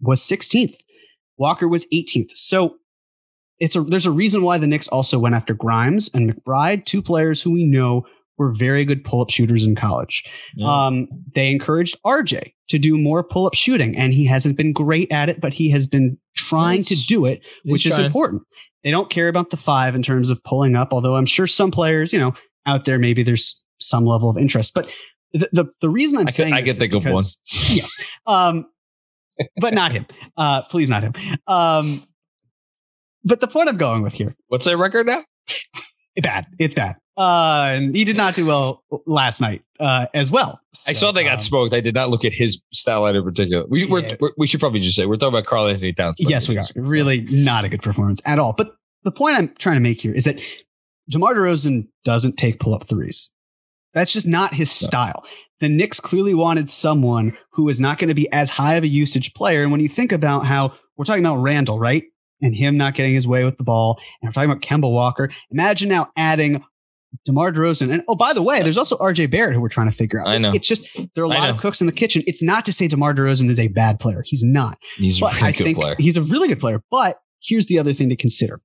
was 16th. Walker was 18th. So it's a there's a reason why the Knicks also went after Grimes and McBride, two players who we know were very good pull-up shooters in college. Yeah. Um, they encouraged RJ to do more pull-up shooting, and he hasn't been great at it, but he has been trying to do it, he's which is trying. important. They don't care about the five in terms of pulling up, although I'm sure some players, you know, out there maybe there's some level of interest. But the the, the reason I'm I can- saying I can this is think of one. yes, um, but not him. Uh, please, not him. Um, but the point I'm going with here What's their record now? (laughs) bad. It's bad. Uh, and he did not do well last night uh, as well. I saw they got um, smoked. I did not look at his style line in particular. We, we're, Yeah. we're, we should probably just say we're talking about Karl-Anthony Towns. Yes, we are. Really not a good performance at all. But the point I'm trying to make here is that DeMar DeRozan doesn't take pull up threes. That's just not his No. style. The Knicks clearly wanted someone who is not going to be as high of a usage player. And when you think about how we're talking about Randle, right? And him not getting his way with the ball, and we're talking about Kemba Walker. Imagine now adding DeMar DeRozan. And oh, by the way, there's also RJ Barrett who we're trying to figure out. I know. It's just there are a lot of cooks in the kitchen. It's not to say DeMar DeRozan is a bad player. He's not. He's a really I good player. he's a really good player. But here's the other thing to consider.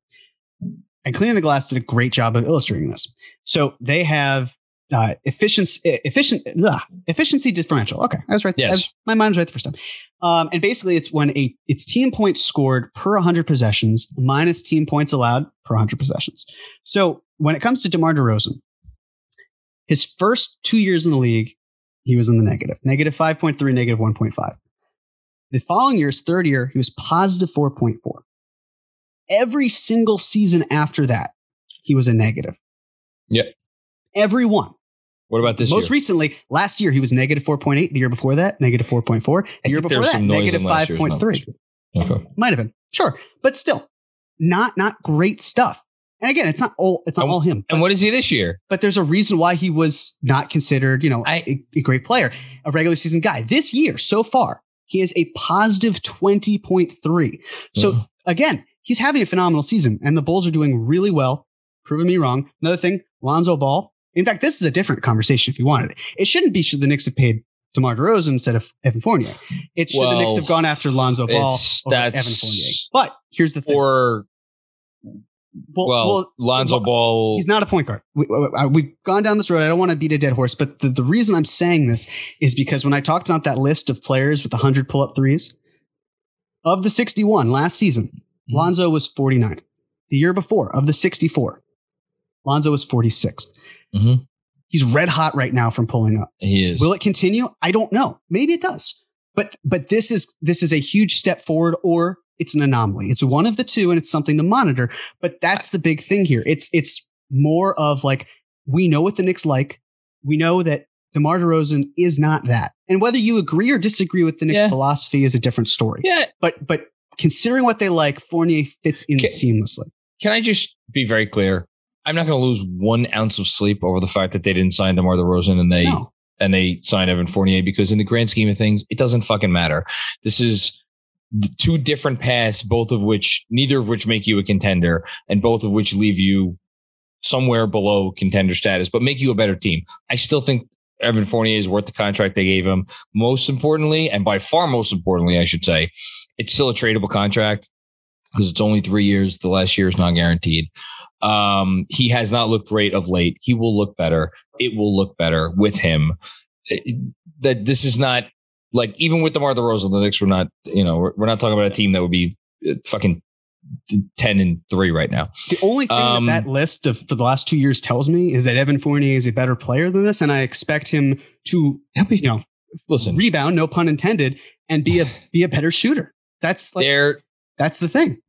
And Cleaning the Glass did a great job of illustrating this. So they have uh, efficiency, efficient, ugh, efficiency differential. Okay, I was right. Yes. Was- my mind was right the first time. Um, and basically, it's when a it's team points scored per 100 possessions minus team points allowed per 100 possessions. So when it comes to DeMar DeRozan, his first two years in the league, he was in the negative, negative 5.3, negative 1.5. The following year's third year, he was positive 4.4. Every single season after that, he was a negative. Yep. Every one. What about this Most year? recently, last year, he was negative 4.8. The year before that, negative 4.4. The year before that, negative in last year's 5.3. Okay. Might have been. Sure. But still, not not great stuff. And again, it's not all it's not And- all him. And what is he this year? but there's a reason why he was not considered, you know, I- a, a great player, a regular season guy. This year, so far, he is a positive 20.3. So Mhm. again, he's having a phenomenal season, and the Bulls are doing really well, proving me wrong. Another thing, Lonzo Ball. In fact, this is a different conversation if you wanted it. It shouldn't be should the Knicks have paid DeMar DeRozan instead of Evan Fournier. It should the Knicks have gone after Lonzo Ball over Evan Fournier. But here's the thing. Or well, well, well, Lonzo well, Ball. He's not a point guard. We, have gone down this road. I don't want to beat a dead horse, but the, the reason I'm saying this is because when I talked about that list of players with 100 pull up threes, of the 61 last season, Mhm. Lonzo was 49. The year before, of the 64, Lonzo was 46th. Mhm. He's red hot right now from pulling up. He is. Will it continue? I don't know. Maybe it does. But but this is this is a huge step forward or it's an anomaly. It's one of the two and it's something to monitor. But that's the big thing here. It's it's more of like we know what the Knicks like. We know that DeMar DeRozan is not that. And whether you agree or disagree with the Knicks Yeah. philosophy is a different story. yeah. But but considering what they like, Fournier fits in Ca- seamlessly. Can I just be very clear? I'm not going to lose one ounce of sleep over the fact that they didn't sign DeMar DeRozan and they No. and they signed Evan Fournier because in the grand scheme of things, it doesn't fucking matter. This is two different paths, both of which, neither of which make you a contender, and both of which leave you somewhere below contender status, but make you a better team. I still think Evan Fournier is worth the contract they gave him. Most importantly, and by far most importantly, I should say, it's still a tradable contract because it's only three years. The last year is not guaranteed. Um, he has not looked great of late. He will look better. It will look better with him. That this is not like even with DeMar DeRozan, the Knicks were not. You know, we're, we're not talking about a team that would be uh, fucking ten and three right now. The only thing Um, that that list of for the last two years tells me is that Evan Fournier is a better player than this, and I expect him to, you know, Listen, rebound, no pun intended, and be a (sighs) be a better shooter. That's like they're that's the thing.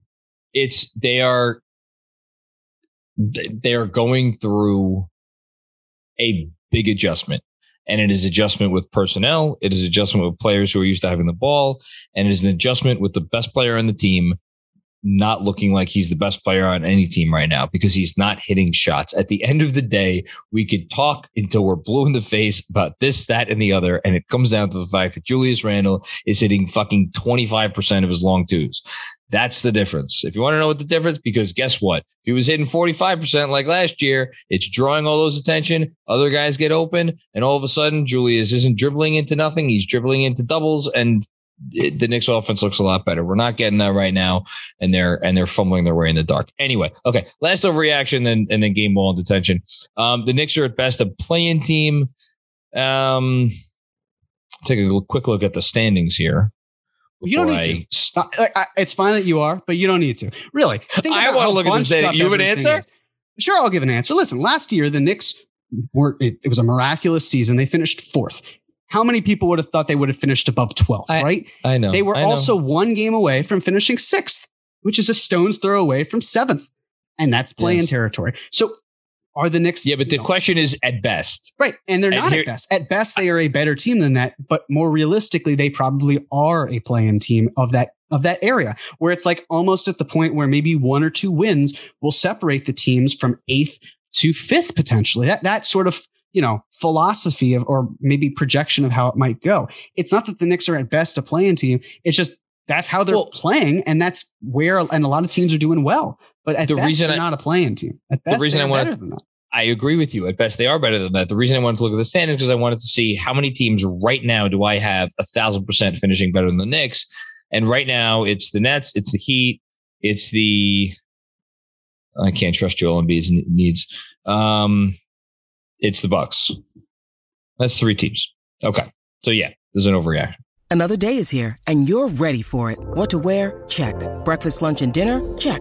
it's they are they are going through a big adjustment and it is adjustment with personnel it is adjustment with players who are used to having the ball and it is an adjustment with the best player on the team not looking like he's the best player on any team right now because he's not hitting shots. At the end of the day, we could talk until we're blue in the face about this, that, and the other. And it comes down to the fact that Julius Randle is hitting fucking 25% of his long twos. That's the difference. If you want to know what the difference, because guess what? If he was hitting 45% like last year, it's drawing all those attention. Other guys get open, and all of a sudden, Julius isn't dribbling into nothing. He's dribbling into doubles, and it, the Knicks offense looks a lot better. We're not getting that right now, and they're and they're fumbling their way in the dark. Anyway, okay. Last overreaction, and and then game ball and detention. Um, the Knicks are at best a play-in team. Um, take a quick look at the standings here. You don't need to. Uh, I, I, it's fine that you are, but you don't need to. Really. (laughs) I want to look at this data. You have an answer? Is. Sure, I'll give an answer. Listen, last year the Knicks were it, it, was a miraculous season. They finished fourth. How many people would have thought they would have finished above 12th, I, right? I know. They were know. also one game away from finishing sixth, which is a stone's throw away from seventh. And that's play-in yes. territory. So are the Knicks. Yeah, but the know, question is at best. Right. And they're not here, at best. At best, they are a better team than that. But more realistically, they probably are a play-in team of that of that area where it's like almost at the point where maybe one or two wins will separate the teams from eighth to fifth potentially. That that sort of you know philosophy of or maybe projection of how it might go. It's not that the Knicks are at best a play-in team. It's just that's how they're well, playing, and that's where and a lot of teams are doing well. But at the best, reason they're I, not a play-in team. At best, the reason I want to, I agree with you. At best, they are better than that. The reason I wanted to look at the standings is I wanted to see how many teams right now do I have a thousand percent finishing better than the Knicks. And right now, it's the Nets, it's the Heat, it's the I can't trust Joel Embiid's needs. Um, it's the Bucks. That's three teams. Okay, so yeah, there's an overreaction. Another day is here, and you're ready for it. What to wear? Check. Breakfast, lunch, and dinner? Check.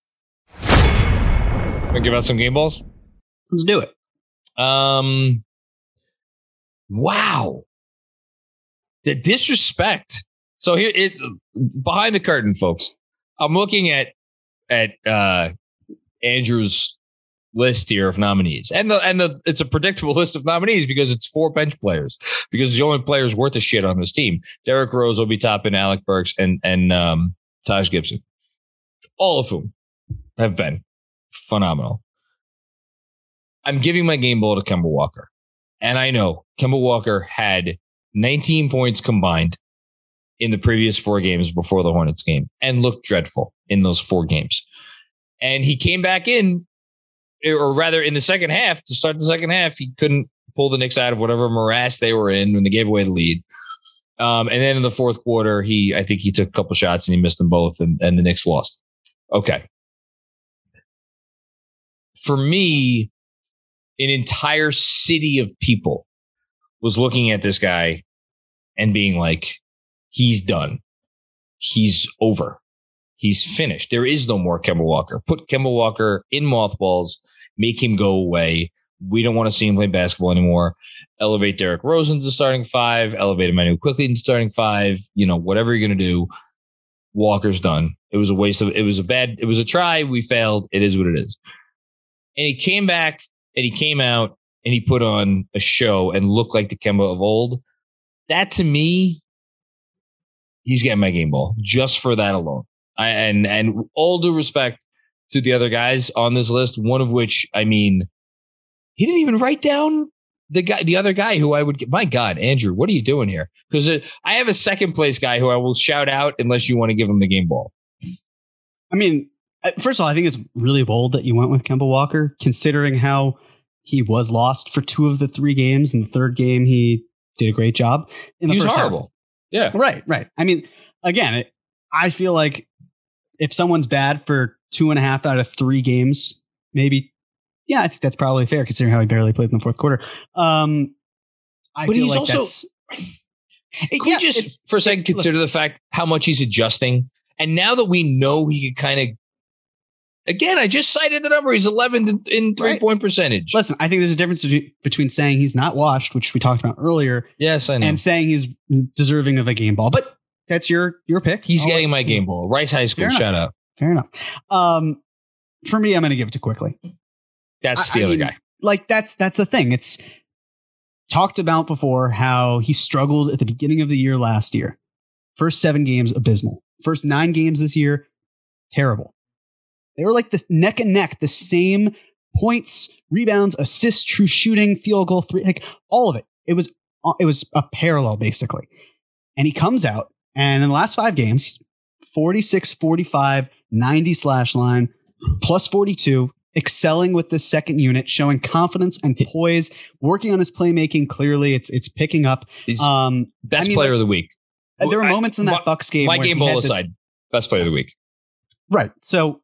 We give out some game balls. Let's do it. Um. Wow. The disrespect. So here, it behind the curtain, folks. I'm looking at at uh Andrew's list here of nominees, and the and the it's a predictable (laughs) list of nominees because it's four bench players because the only players worth a shit on this team. Derrick Rose, will Obi Toppin, Alec Burks, and and um, Taj Gibson, all of whom have been phenomenal. I'm giving my game ball to Kemba Walker. And I know Kemba Walker had 19 points combined in the previous four games before the Hornets game and looked dreadful in those four games. And he came back in, or rather in the second half, to start the second half, he couldn't pull the Knicks out of whatever morass they were in when they gave away the lead. Um, and then in the fourth quarter, he I think he took a couple shots and he missed them both, and, and the Knicks lost. Okay for me, an entire city of people was looking at this guy and being like, he's done. He's over. He's finished. There is no more Kemba Walker. Put Kemba Walker in mothballs, make him go away. We don't want to see him play basketball anymore. Elevate Derrick Rose into starting five, elevate Immanuel Quickley into starting five, you know, whatever you're going to do. Walker's done. It was a waste of, it was a bad, it was a try. We failed. It is what it is. And he came back and he came out and he put on a show and looked like the Kemba of old. That to me, he's getting my game ball just for that alone. I, and and all due respect to the other guys on this list, one of which I mean, he didn't even write down the guy, the other guy who I would get. My God, Andrew, what are you doing here? Because I have a second place guy who I will shout out unless you want to give him the game ball. I mean, first of all, I think it's really bold that you went with Kemba Walker, considering how he was lost for two of the three games. In the third game, he did a great job. In the he was horrible. Half. Yeah. Right, right. I mean, again, it, I feel like if someone's bad for two and a half out of three games, maybe Yeah, I think that's probably fair considering how he barely played in the fourth quarter. Um, I But feel he's like also- that's- Can Yeah, just for a second consider the fact how much he's adjusting? And now that we know he could kind of again, I just cited the number. He's 11 in, three Right. point percentage. Listen, I think there's a difference between- saying he's not washed, which we talked about earlier, yes, I know. and saying he's deserving of a game ball. But that's your your pick. he's I'll getting let- my game ball. Rice High School, shout out. Fair enough. Um, for me, I'm going to give it to Quickley. That's I- the I other mean, guy. Like that's that's the thing. It's talked about before how he struggled at the beginning of the year last year. First seven games, abysmal. First nine games this year, terrible. They were like this neck and neck, the same points, rebounds, assists, true shooting, field goal, three, like all of it. It was it was a parallel basically. And he comes out and in the last five games, 46, 45, 90 slash line, plus 42, excelling with this second unit, showing confidence and poise, working on his playmaking. Clearly, it's it's picking up. He's Um, best I mean, player like, of the week. there were I- moments in that Bucks game. My game he had ball to- aside, best player of the week. Right. So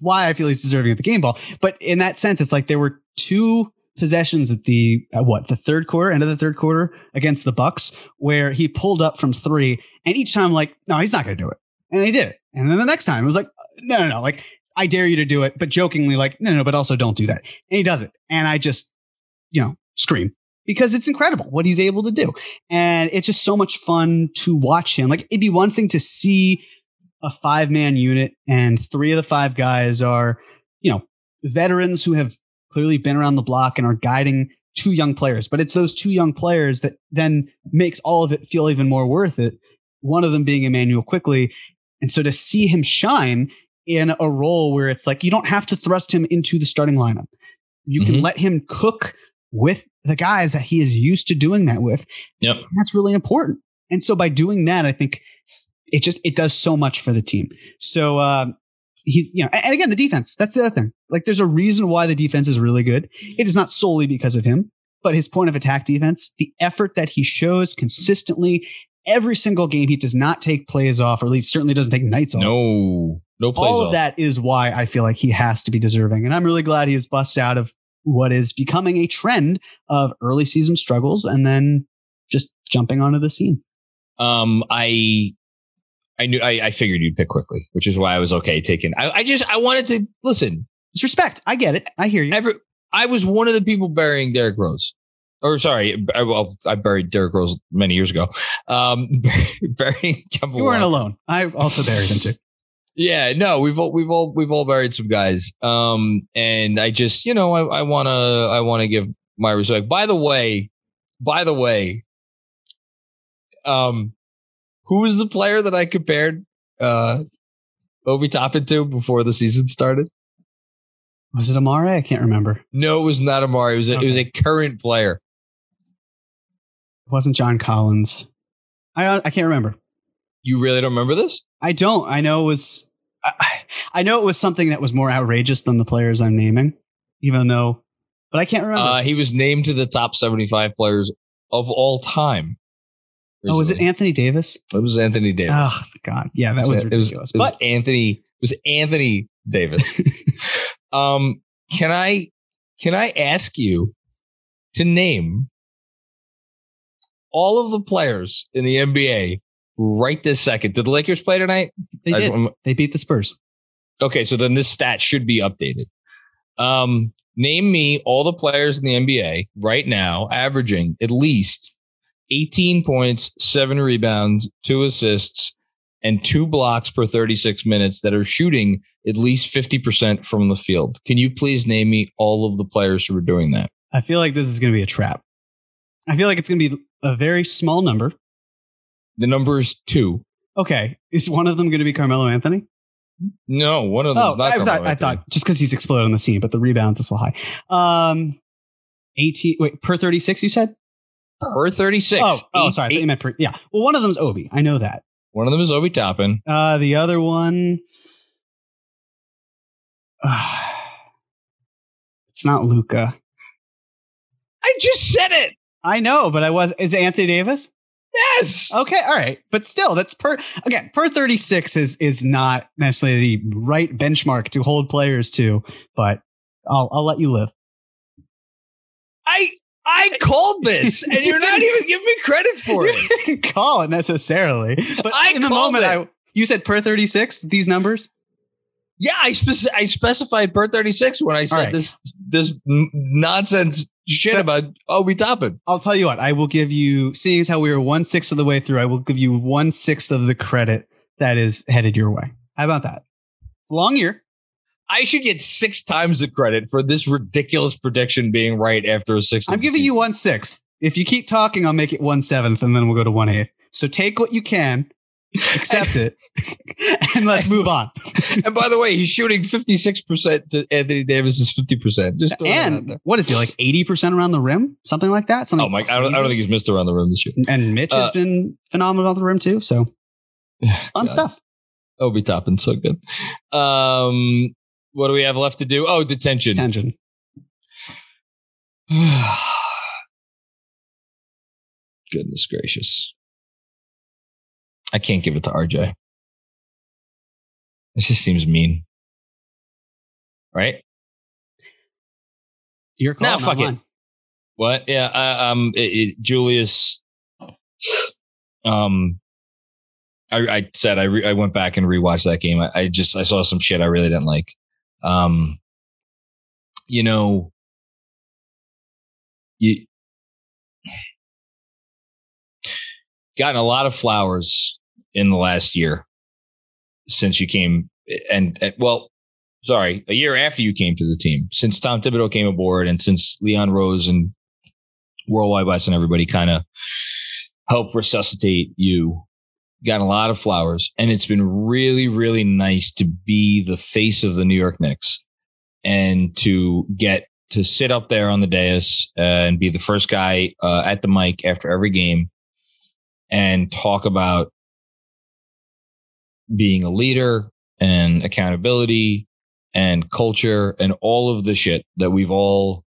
why I feel he's deserving of the game ball. But in that sense, it's like there were two possessions at the at what the third quarter, end of the third quarter against the Bucks, where he pulled up from three, and each time like, no, he's not going to do it, and he did it. And then the next time it was like, no, no, no, like I dare you to do it, but jokingly like, no, no, but also don't do that, and he does it, and I just, you know, scream. Because it's incredible what he's able to do. And it's just so much fun to watch him. Like, it'd be one thing to see a five man unit and three of the five guys are, you know, veterans who have clearly been around the block and are guiding two young players. But it's those two young players that then makes all of it feel even more worth it. One of them being Immanuel Quickley. And so to see him shine in a role where it's like you don't have to thrust him into the starting lineup. You can Mhm. let him cook with the guys that he is used to doing that with. Yep. That's really important. And so by doing that, I think it just it does so much for the team. So um he you know and and again the defense, that's the other thing. Like there's a reason why the defense is really good. It is not solely because of him, but his point of attack defense, the effort that he shows consistently every single game he does not take plays off or at least certainly doesn't take nights off. No, no plays All of off. that is why I feel like he has to be deserving. And I'm really glad he has bust out of what is becoming a trend of early season struggles and then just jumping onto the scene. Um, I, I knew I, I figured you'd pick Quickley, which is why I was okay taking. I, I just I wanted to listen. It's respect. I get it. I hear you. Every I was one of the people burying Derrick Rose, or sorry, I, well, I buried Derrick Rose many years ago. Um, (laughs) burying Kemba You weren't Walker. alone. I also buried him too. (laughs) Yeah, no, we've all we've all we've all buried some guys. Um, and I just you know I, I wanna I wanna give my respect. By the way, by the way, um, who was the player that I compared uh Obi Toppin to before the season started? Was it Amari? I can't remember. No, it was not Amari. It was a, it was a current player. It wasn't John Collins. I I can't remember. You really don't remember this? I don't. I know it was. I, I know it was something that was more outrageous than the players I'm naming, even though. But I can't remember. Uh, he was named to the top seventy-five players of all time. Oh, was it. Anthony Davis? It was Anthony Davis. Oh God, yeah, that was it was, ridiculous. it was but Anthony. It was Anthony Davis. (laughs) um, can I can I ask you to name all of the players in the NBA right this second? Did the Lakers play tonight? they did. just- They beat the Spurs. Okay, so then this stat should be updated. Um, name me all the players in the NBA right now averaging at least 18 points, seven rebounds, two assists, and two blocks per 36 minutes that are shooting at least 50% from the field. Can you please name me all of the players who are doing that? I feel like this is going to be a trap. I feel like it's going to be a very small number. The number is two. Okay, is one of them going to be Carmelo Anthony? No, one of them Oh, is not. I thought, I thought just because he's exploded on the scene, but the rebounds is a little high. Um, eighteen. Wait, per thirty six, you said? Per 36. Oh, oh, sorry. I eight- you meant per. Yeah. Well, one of them is Obi. I know that. one of them is Obi Toppin. Uh, the other one. it's not Luka. I just said it. I know, but I was. Is it Anthony Davis? Yes. Okay, all right, but still, that's per again per thirty six is is not necessarily the right benchmark to hold players to. But I'll I'll let you live. I I (laughs) called this, and you're not even giving me credit for it. didn't (laughs) call it necessarily, but I in the moment, it. I you said per thirty six. These numbers. Yeah, I spec- I specified per 36 when I said right. this this nonsense shit about oh we topping. I'll tell you what. I will give you, seeing as how we were one sixth of the way through, I will give you one sixth of the credit that is headed your way. How about that? It's a long year. I should get six times the credit for this ridiculous prediction being right after a six. I'm giving you one sixth. If you keep talking, I'll make it one seventh, and then we'll go to one eighth. So take what you can, (laughs) accept it, (laughs) and let's move on. (laughs) And by the way, he's shooting 56% to Anthony Davis's 50%. Just throwing that out And what is he like? Eighty percent around the rim, something like that. Something. oh my, I don't, I don't think he's missed around the rim this year. And Mitch has Uh, been phenomenal around the rim too. So (sighs) fun God. stuff. Oh, be topping so good. Um, what do we have left to do? Oh, detention. Detention. (sighs) Goodness gracious. I can't give it to RJ. This just seems mean. Right? Your call. Nah, fuck it. What? Yeah, uh, um, it, it, Julius. Um, I, I said I re, I went back and rewatched that game. I, I just I saw some shit I really didn't like. Um, you know, you gotten a lot of flowers in the last year since you came, and, and well, sorry, a year after you came to the team, since Tom Thibodeau came aboard, and since Leon Rose and Worldwide Wes and everybody kind of helped resuscitate you. Got a lot of flowers, and it's been really, really nice to be the face of the New York Knicks and to get to sit up there on the dais uh, and be the first guy uh, at the mic after every game and talk about being a leader and accountability and culture and all of the shit that we've all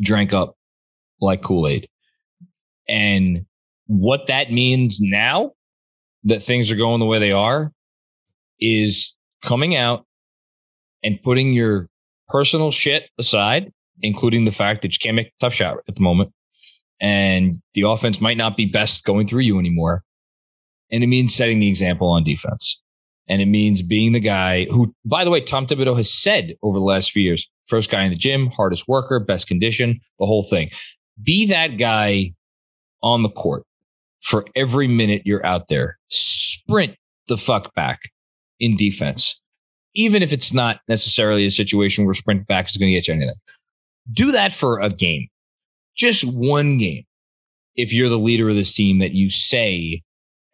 drank up like Kool Aid. And what that means now that things are going the way they are is coming out and putting your personal shit aside, including the fact that you can't make a tough shot at the moment. And the offense might not be best going through you anymore. And it means setting the example on defense. And it means being the guy who, by the way, Tom Thibodeau has said over the last few years, first guy in the gym, hardest worker, best condition, the whole thing. Be that guy on the court for every minute you're out there. Sprint the fuck back in defense, even if it's not necessarily a situation where sprint back is going to get you anything. Do that for a game, just one game. If you're the leader of this team that you say,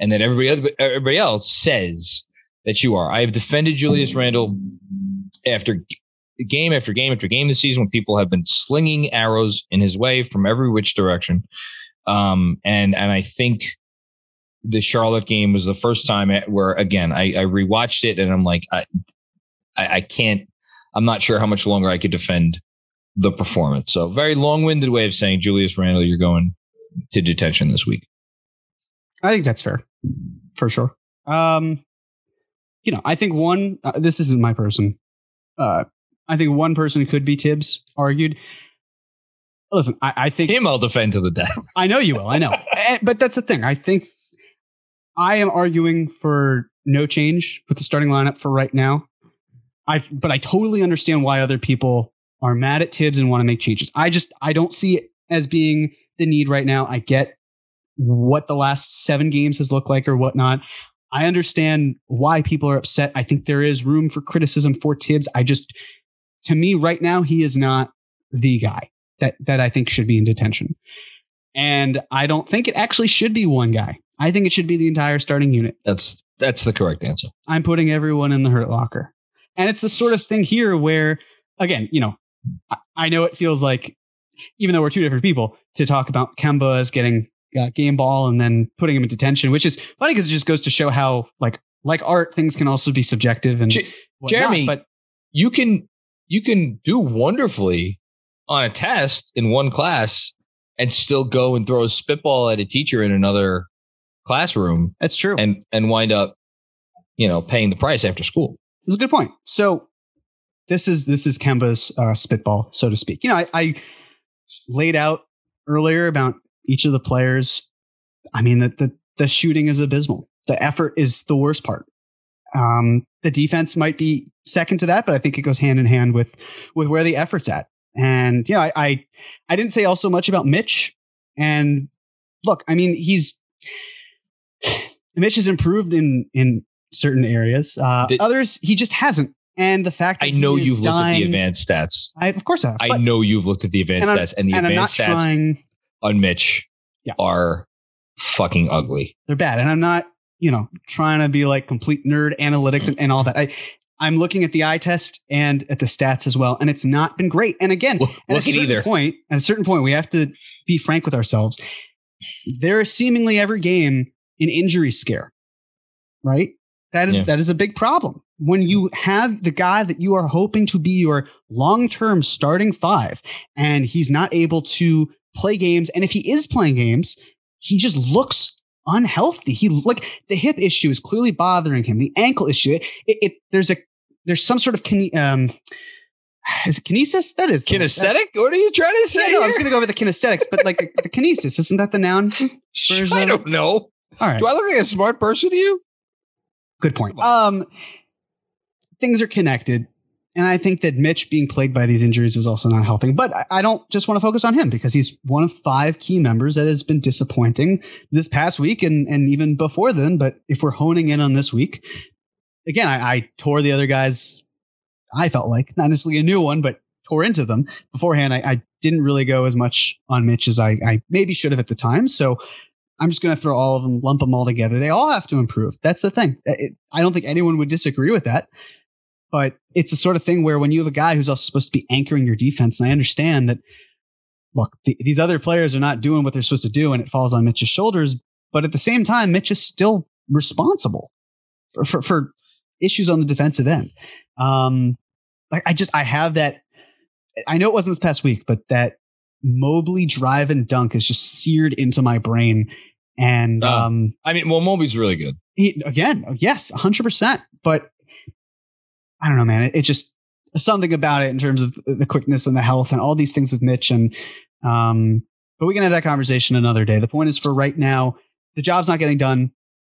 and that everybody other, everybody else says that you are. I have defended Julius Randle after game after game after game this season when people have been slinging arrows in his way from every which direction. Um, and and I think the Charlotte game was the first time where again I, I rewatched it and I'm like I, I I can't I'm not sure how much longer I could defend the performance. So very long winded way of saying Julius Randle, you're going to detention this week. I think that's fair, for sure. Um, you know, I think one. Uh, this isn't my person. Uh, I think one person could be Tibbs. Argued. Listen, I, I think Him I'll defend to the death. (laughs) I know you will. I know, (laughs) but that's the thing. I think I am arguing for no change with the starting lineup for right now. I but I totally understand why other people are mad at Tibbs and want to make changes. I just I don't see it as being the need right now. I get what the last seven games has looked like or whatnot. I understand why people are upset. I think there is room for criticism for Tibbs. I just, to me, right now, he is not the guy that that I think should be in detention. And I don't think it actually should be one guy. I think it should be the entire starting unit. That's that's the correct answer. I'm putting everyone in the hurt locker. And it's the sort of thing here where, again, you know, I, I know it feels like, even though we're two different people, to talk about Kemba as getting uh, game ball and then putting him in detention, which is funny because it just goes to show how, like, like art, things can also be subjective and J- Jeremy, But you can you can do wonderfully on a test in one class and still go and throw a spitball at a teacher in another classroom that's true. and and wind up you know paying the price after school That's a good point. So this is this is Kemba's uh, spitball, so to speak. You know, I, I laid out earlier about each of the players. I mean, the, the the shooting is abysmal. The effort is the worst part. Um, the defense might be second to that, but I think it goes hand in hand with with where the effort's at. And you know, I I, I didn't say also much about Mitch. And look, I mean, he's (sighs) Mitch has improved in in certain areas. Uh, Did- others, he just hasn't. And the fact that I know you've looked at the advanced stats. I, of course, I have. I know you've looked at the advanced and stats, and the and advanced stats trying. on Mitch Yeah. are fucking ugly. They're bad, and I'm not, you know, trying to be like complete nerd analytics and, and all that. I, I'm looking at the eye test and at the stats as well, and it's not been great. And again, Look, at a look certain either. point, at a certain point, we have to be frank with ourselves. There is seemingly every game an injury scare, right? That is Yeah. that is a big problem. When you have the guy that you are hoping to be your long-term starting five, and he's not able to play games, and if he is playing games, he just looks unhealthy. He like the hip issue is clearly bothering him. The ankle issue, it, it there's a there's some sort of kine, um is it kinesis? That is the- Kinesthetic? What are you trying to yeah, say? no, I was going to go with the kinesthetics, but like the, the kinesis, isn't that the noun? (laughs) I don't know. All right, Do I look like a smart person to you? good point. Um, things are connected, and I think that Mitch being plagued by these injuries is also not helping. But I, I don't just want to focus on him because he's one of five key members that has been disappointing this past week and and even before then. But if we're honing in on this week, again, I, I tore the other guys. I felt like not necessarily a new one, but tore into them beforehand. I, I didn't really go as much on Mitch as I, I maybe should have at the time. So I'm just going to throw all of them, lump them all together. They all have to improve. That's the thing. It- I don't think anyone would disagree with that. But it's the sort of thing where when you have a guy who's also supposed to be anchoring your defense, and I understand that, look, th- these other players are not doing what they're supposed to do, and it falls on Mitch's shoulders. But at the same time, Mitch is still responsible for, for, for issues on the defensive end. Um, like I just I have that. I know it wasn't this past week, but that Mobley drive and dunk is just seared into my brain. And Oh. um, I mean, well, Mobley's really good. he, again, yes, hundred percent. But I don't know, man. It, it just something about it in terms of the quickness and the health and all these things with Mitch. And um, but we can have that conversation another day. The point is, for right now, the job's not getting done.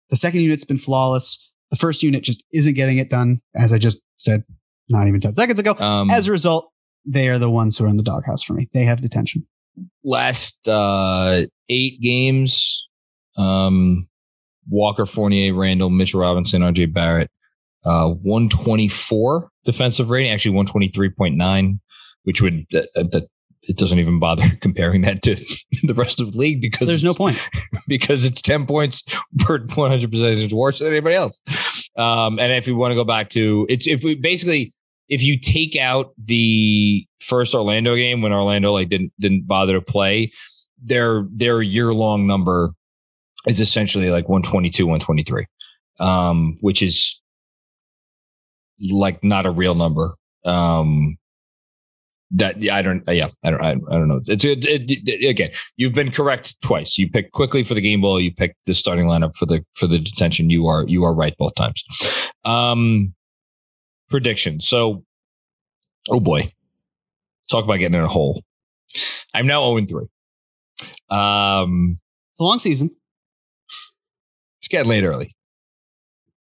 The second unit's been flawless. The first unit just isn't getting it done, as I just said, not even ten seconds ago. Um, As a result, they are the ones who are in the doghouse for me. They have detention. last uh, eight games, um, Walker, Fournier, Randle, Mitchell Robinson, RJ Barrett, uh, 124 defensive rating, actually 123.9, which would, uh, uh, that it doesn't even bother (laughs) comparing that to (laughs) the rest of the league because There's no point. (laughs) because it's 10 points per 100 possessions worse than anybody else. Um, and if we want to go back to it's, if we basically, if you take out the first Orlando game when Orlando like didn't, didn't bother to play, their, their year long number is essentially like 122, 123, um, which is like not a real number. Um, that yeah, I don't yeah I don't I, I don't know. It's it, it, it- again you've been correct twice. You picked Quickley for the game ball you picked the starting lineup for the for the detention. You are you are right both times. Um prediction. So oh boy. Talk about getting in a hole. I'm now 0 3 um It's a long season, it's getting late early.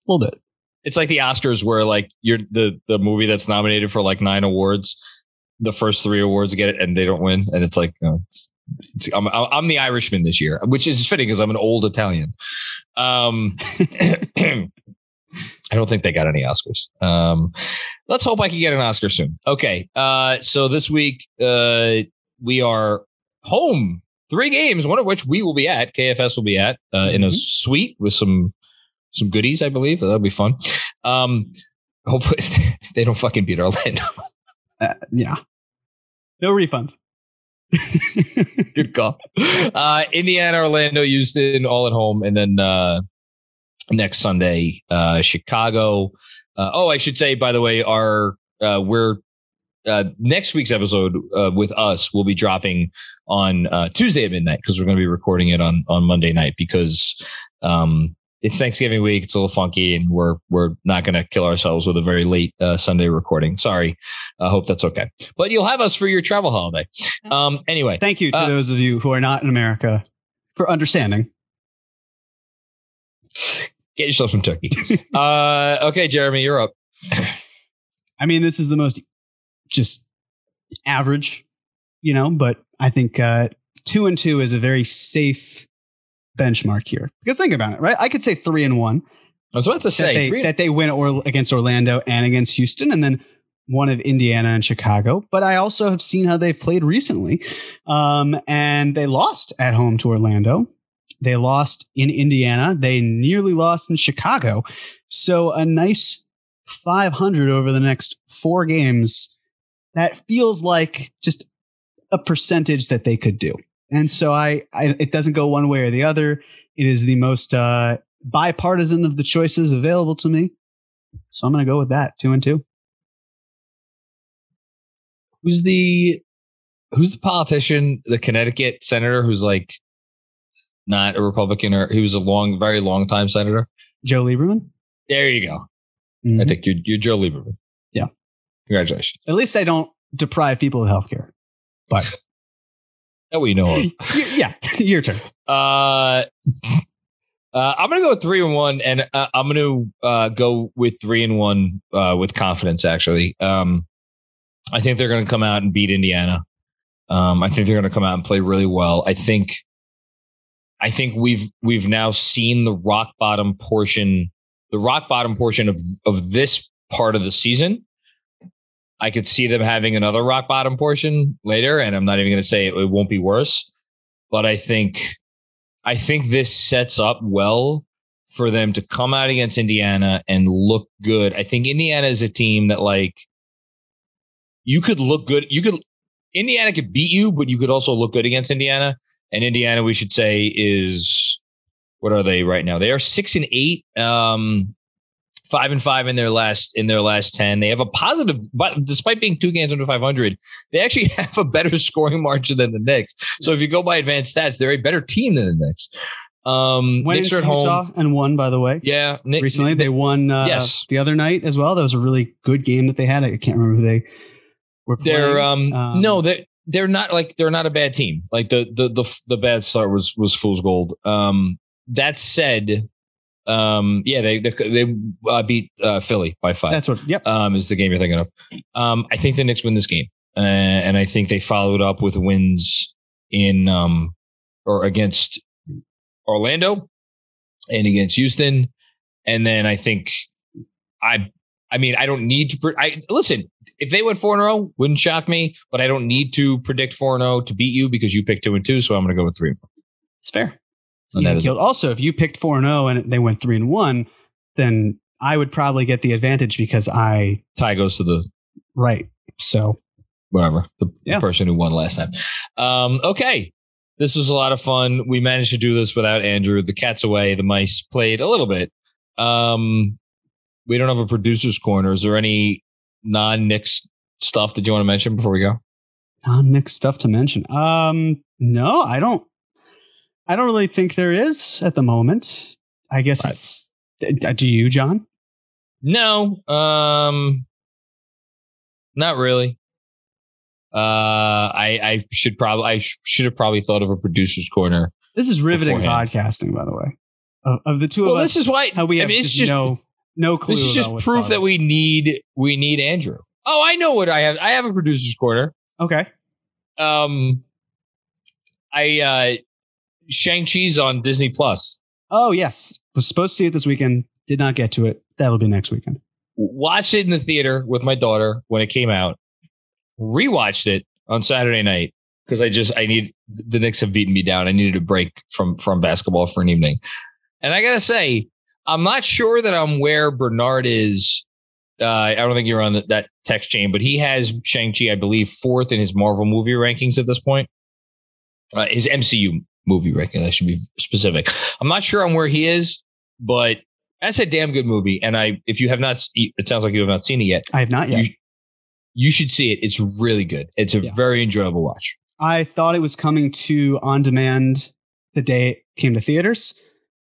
A little bit. it's like the Oscars where like you're the the movie that's nominated for like nine awards, the first three awards get it and they don't win, and it's like you know, it's, it's, I'm I'm the Irishman this year, which is fitting because I'm an old Italian. Um, (clears throat) I don't think they got any Oscars. Um, let's hope I can get an Oscar soon. Okay, uh, so this week uh, we are home. Three games, one of which we will be at. KFS will be at uh, in a Mhm. suite with some some goodies, I believe. That'll be fun. Um, hopefully (laughs) they don't fucking beat Orlando. Uh, yeah. No refunds. (laughs) Good call. Uh, Indiana, Orlando, Houston, all at home, and then uh, next Sunday, uh, Chicago. Uh, oh, I should say, by the way, our uh, we're uh, next week's episode uh, with us will be dropping on uh, Tuesday at midnight because we're going to be recording it on on Monday night because um, it's Thanksgiving week. It's a little funky, and we're we're not going to kill ourselves with a very late uh, Sunday recording. Sorry. I hope that's okay. But you'll have us for your travel holiday. Um. Anyway, Thank you to Uh, those of you who are not in America for understanding. get yourself some turkey. uh. Okay, Jeremy, you're up. I mean, this is the most just average, you know, but I think uh, two and two is a very safe benchmark here. Because think about it, right? I could say three and one I was about to that say they, three- that they win or against Orlando and against Houston, and then one of Indiana and Chicago. But I also have seen how they've played recently, um, and they lost at home to Orlando. They lost in Indiana. They nearly lost in Chicago. So a nice 500 over the next four games. That feels like just a percentage that they could do. And so I, I it doesn't go one way or the other. It is the most uh, bipartisan of the choices available to me. So I'm going to go with that. Two and two. who's the who's the politician, the Connecticut senator who's like not a Republican or he was a long, very long time senator. Joe Lieberman. There you go. I Mhm. think you're you're Joe Lieberman. Yeah. Congratulations. At least I don't deprive people of healthcare. But That we know of. (laughs) yeah, (laughs) your turn. Uh, uh, I'm gonna go three and one, and uh, I'm gonna uh, go with three and one uh, with confidence. Actually, um, I think they're gonna come out and beat Indiana. Um, I think they're gonna come out and play really well. I think, I think we've we've now seen the rock bottom portion, the rock bottom portion of of this part of the season. I could see them having another rock bottom portion later, and I'm not even going to say it, it won't be worse. But I think, I think this sets up well for them to come out against Indiana and look good. I think Indiana is a team that like you could look good. You could Indiana could beat you, but you could also look good against Indiana. And Indiana, we should say, is what are they right now? They are six and eight. Um, five and five in their last in their last 10 they have a positive but despite being two games under 500 they actually (laughs) have a better scoring margin than the Knicks so if you go by advanced stats they're a better team than the Knicks um Went Knicks are at home and won, by the way. yeah Nick, Recently, they won uh, Yes. the other night as well. That was a really good game that they had. I can't remember who they were playing. they're um, Um, no they they're not like they're not a bad team like the the the, the bad start was was fool's gold um that said um yeah they they, they uh, beat uh, Philly by five That's what. Yep. um, is the game you're thinking of. Um, I think the Knicks win this game, uh, and I think they followed up with wins in um, or against Orlando and against Houston, and then I think I. I mean, I don't need to. Pre- I listen. If they went four in a row, wouldn't shock me. But I don't need to predict four and zero to beat you because you picked two and two. So I'm going to go with three. It's fair. You that is killed. Also, if you picked four and zero and they went three and one, then I would probably get the advantage because I Tie goes to the right. So whatever the, Yeah. person who won last time. Um, okay, this was a lot of fun. We managed to do this without Andrew. The cat's away. The mice played a little bit. Um, we don't have a producer's corner. Is there any non-Knicks stuff that you want to mention before we go? non Knick stuff to mention. Um, no, I don't. I don't really think there is at the moment. I guess Right. it's. uh, Do you, John? No, um, not really. Uh, I I should probably I sh- should have probably thought of a producer's corner. This is riveting Beforehand. podcasting, by the way. Of, of the two Well, of us, this is why how we I have mean, it's just no no clue. this is just proof that we need we need Andrew. Oh, I know what I have. I have a producer's corner. Okay. Um, I uh, Shang Chi's on Disney Plus. Oh yes, was supposed to see it this weekend. Did not get to it. That'll be next weekend. Watched it in the theater with my daughter when it came out. Rewatched it on Saturday night because I just I need the Knicks have beaten me down. I needed a break from from basketball for an evening, and I gotta say I'm not sure that I'm where Bernard is. Uh, I don't think you're on the, that text chain, but he has Shang Chi, I believe, fourth in his Marvel movie rankings at this point. Uh, his MCU movie ranking. I should be specific. I'm not sure on where he is, but that's a damn good movie. And I, if you have not, it sounds like you have not seen it yet. I have not yet. You, you should see it. It's really good. It's a Yeah. very enjoyable watch. I thought it was coming to on demand the day it came to theaters,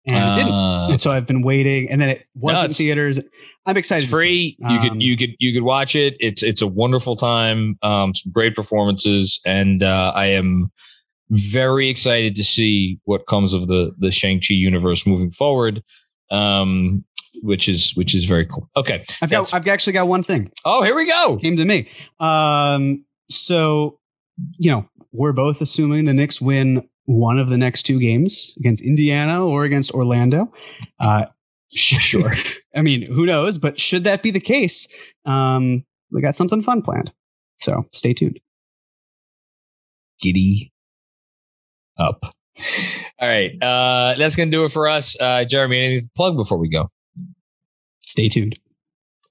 and it didn't. Uh, And so I've been waiting, and then it was No, theaters. I'm excited. it's free. it. you Um, could you could you could watch it. It's it's a wonderful time. Um, some great performances, and uh, I am very excited to see what comes of the the Shang Chi universe moving forward. Um, which is which is very cool. Okay, I've got. I've actually got one thing. oh here we go. came to me. Um, so, you know, we're both assuming the Knicks win one of the next two games against Indiana or against Orlando. Uh, (laughs) Sure. I mean, who knows? But should that be the case, um, we got something fun planned. So stay tuned. giddy up. All right. Uh, that's going to do it for us. Uh, Jeremy, anything to plug before we go? Stay tuned.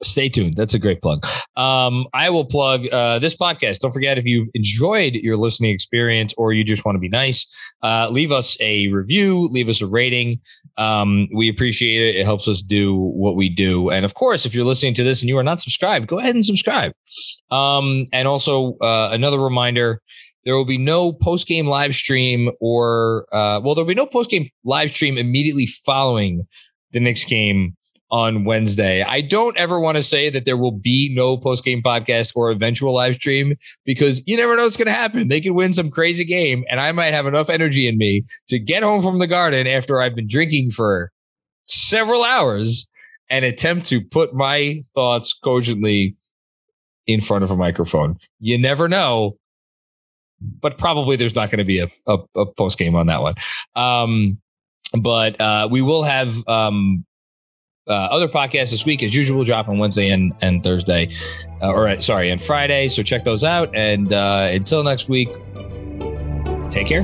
Stay tuned. That's a great plug. Um, I will plug uh, this podcast. Don't forget if you've enjoyed your listening experience or you just want to be nice, uh, leave us a review, leave us a rating. Um, we appreciate it. It helps us do what we do. And of course, if you're listening to this and you are not subscribed, go ahead and subscribe. Um, and also, uh, another reminder there will be no post game live stream or, uh, well, there'll be no post game live stream immediately following the Knicks game on Wednesday. I don't ever want to say that there will be no post game podcast or eventual live stream because you never know what's going to happen. They could win some crazy game, and I might have enough energy in me to get home from the garden after I've been drinking for several hours and attempt to put my thoughts cogently in front of a microphone. You never know. But probably there's not going to be a, a, a post game on that one. Um, but uh, we will have um, uh, other podcasts this week, as usual, drop on Wednesday and, and Thursday, uh, or uh, sorry, and Friday. So check those out. And uh, until next week, take care.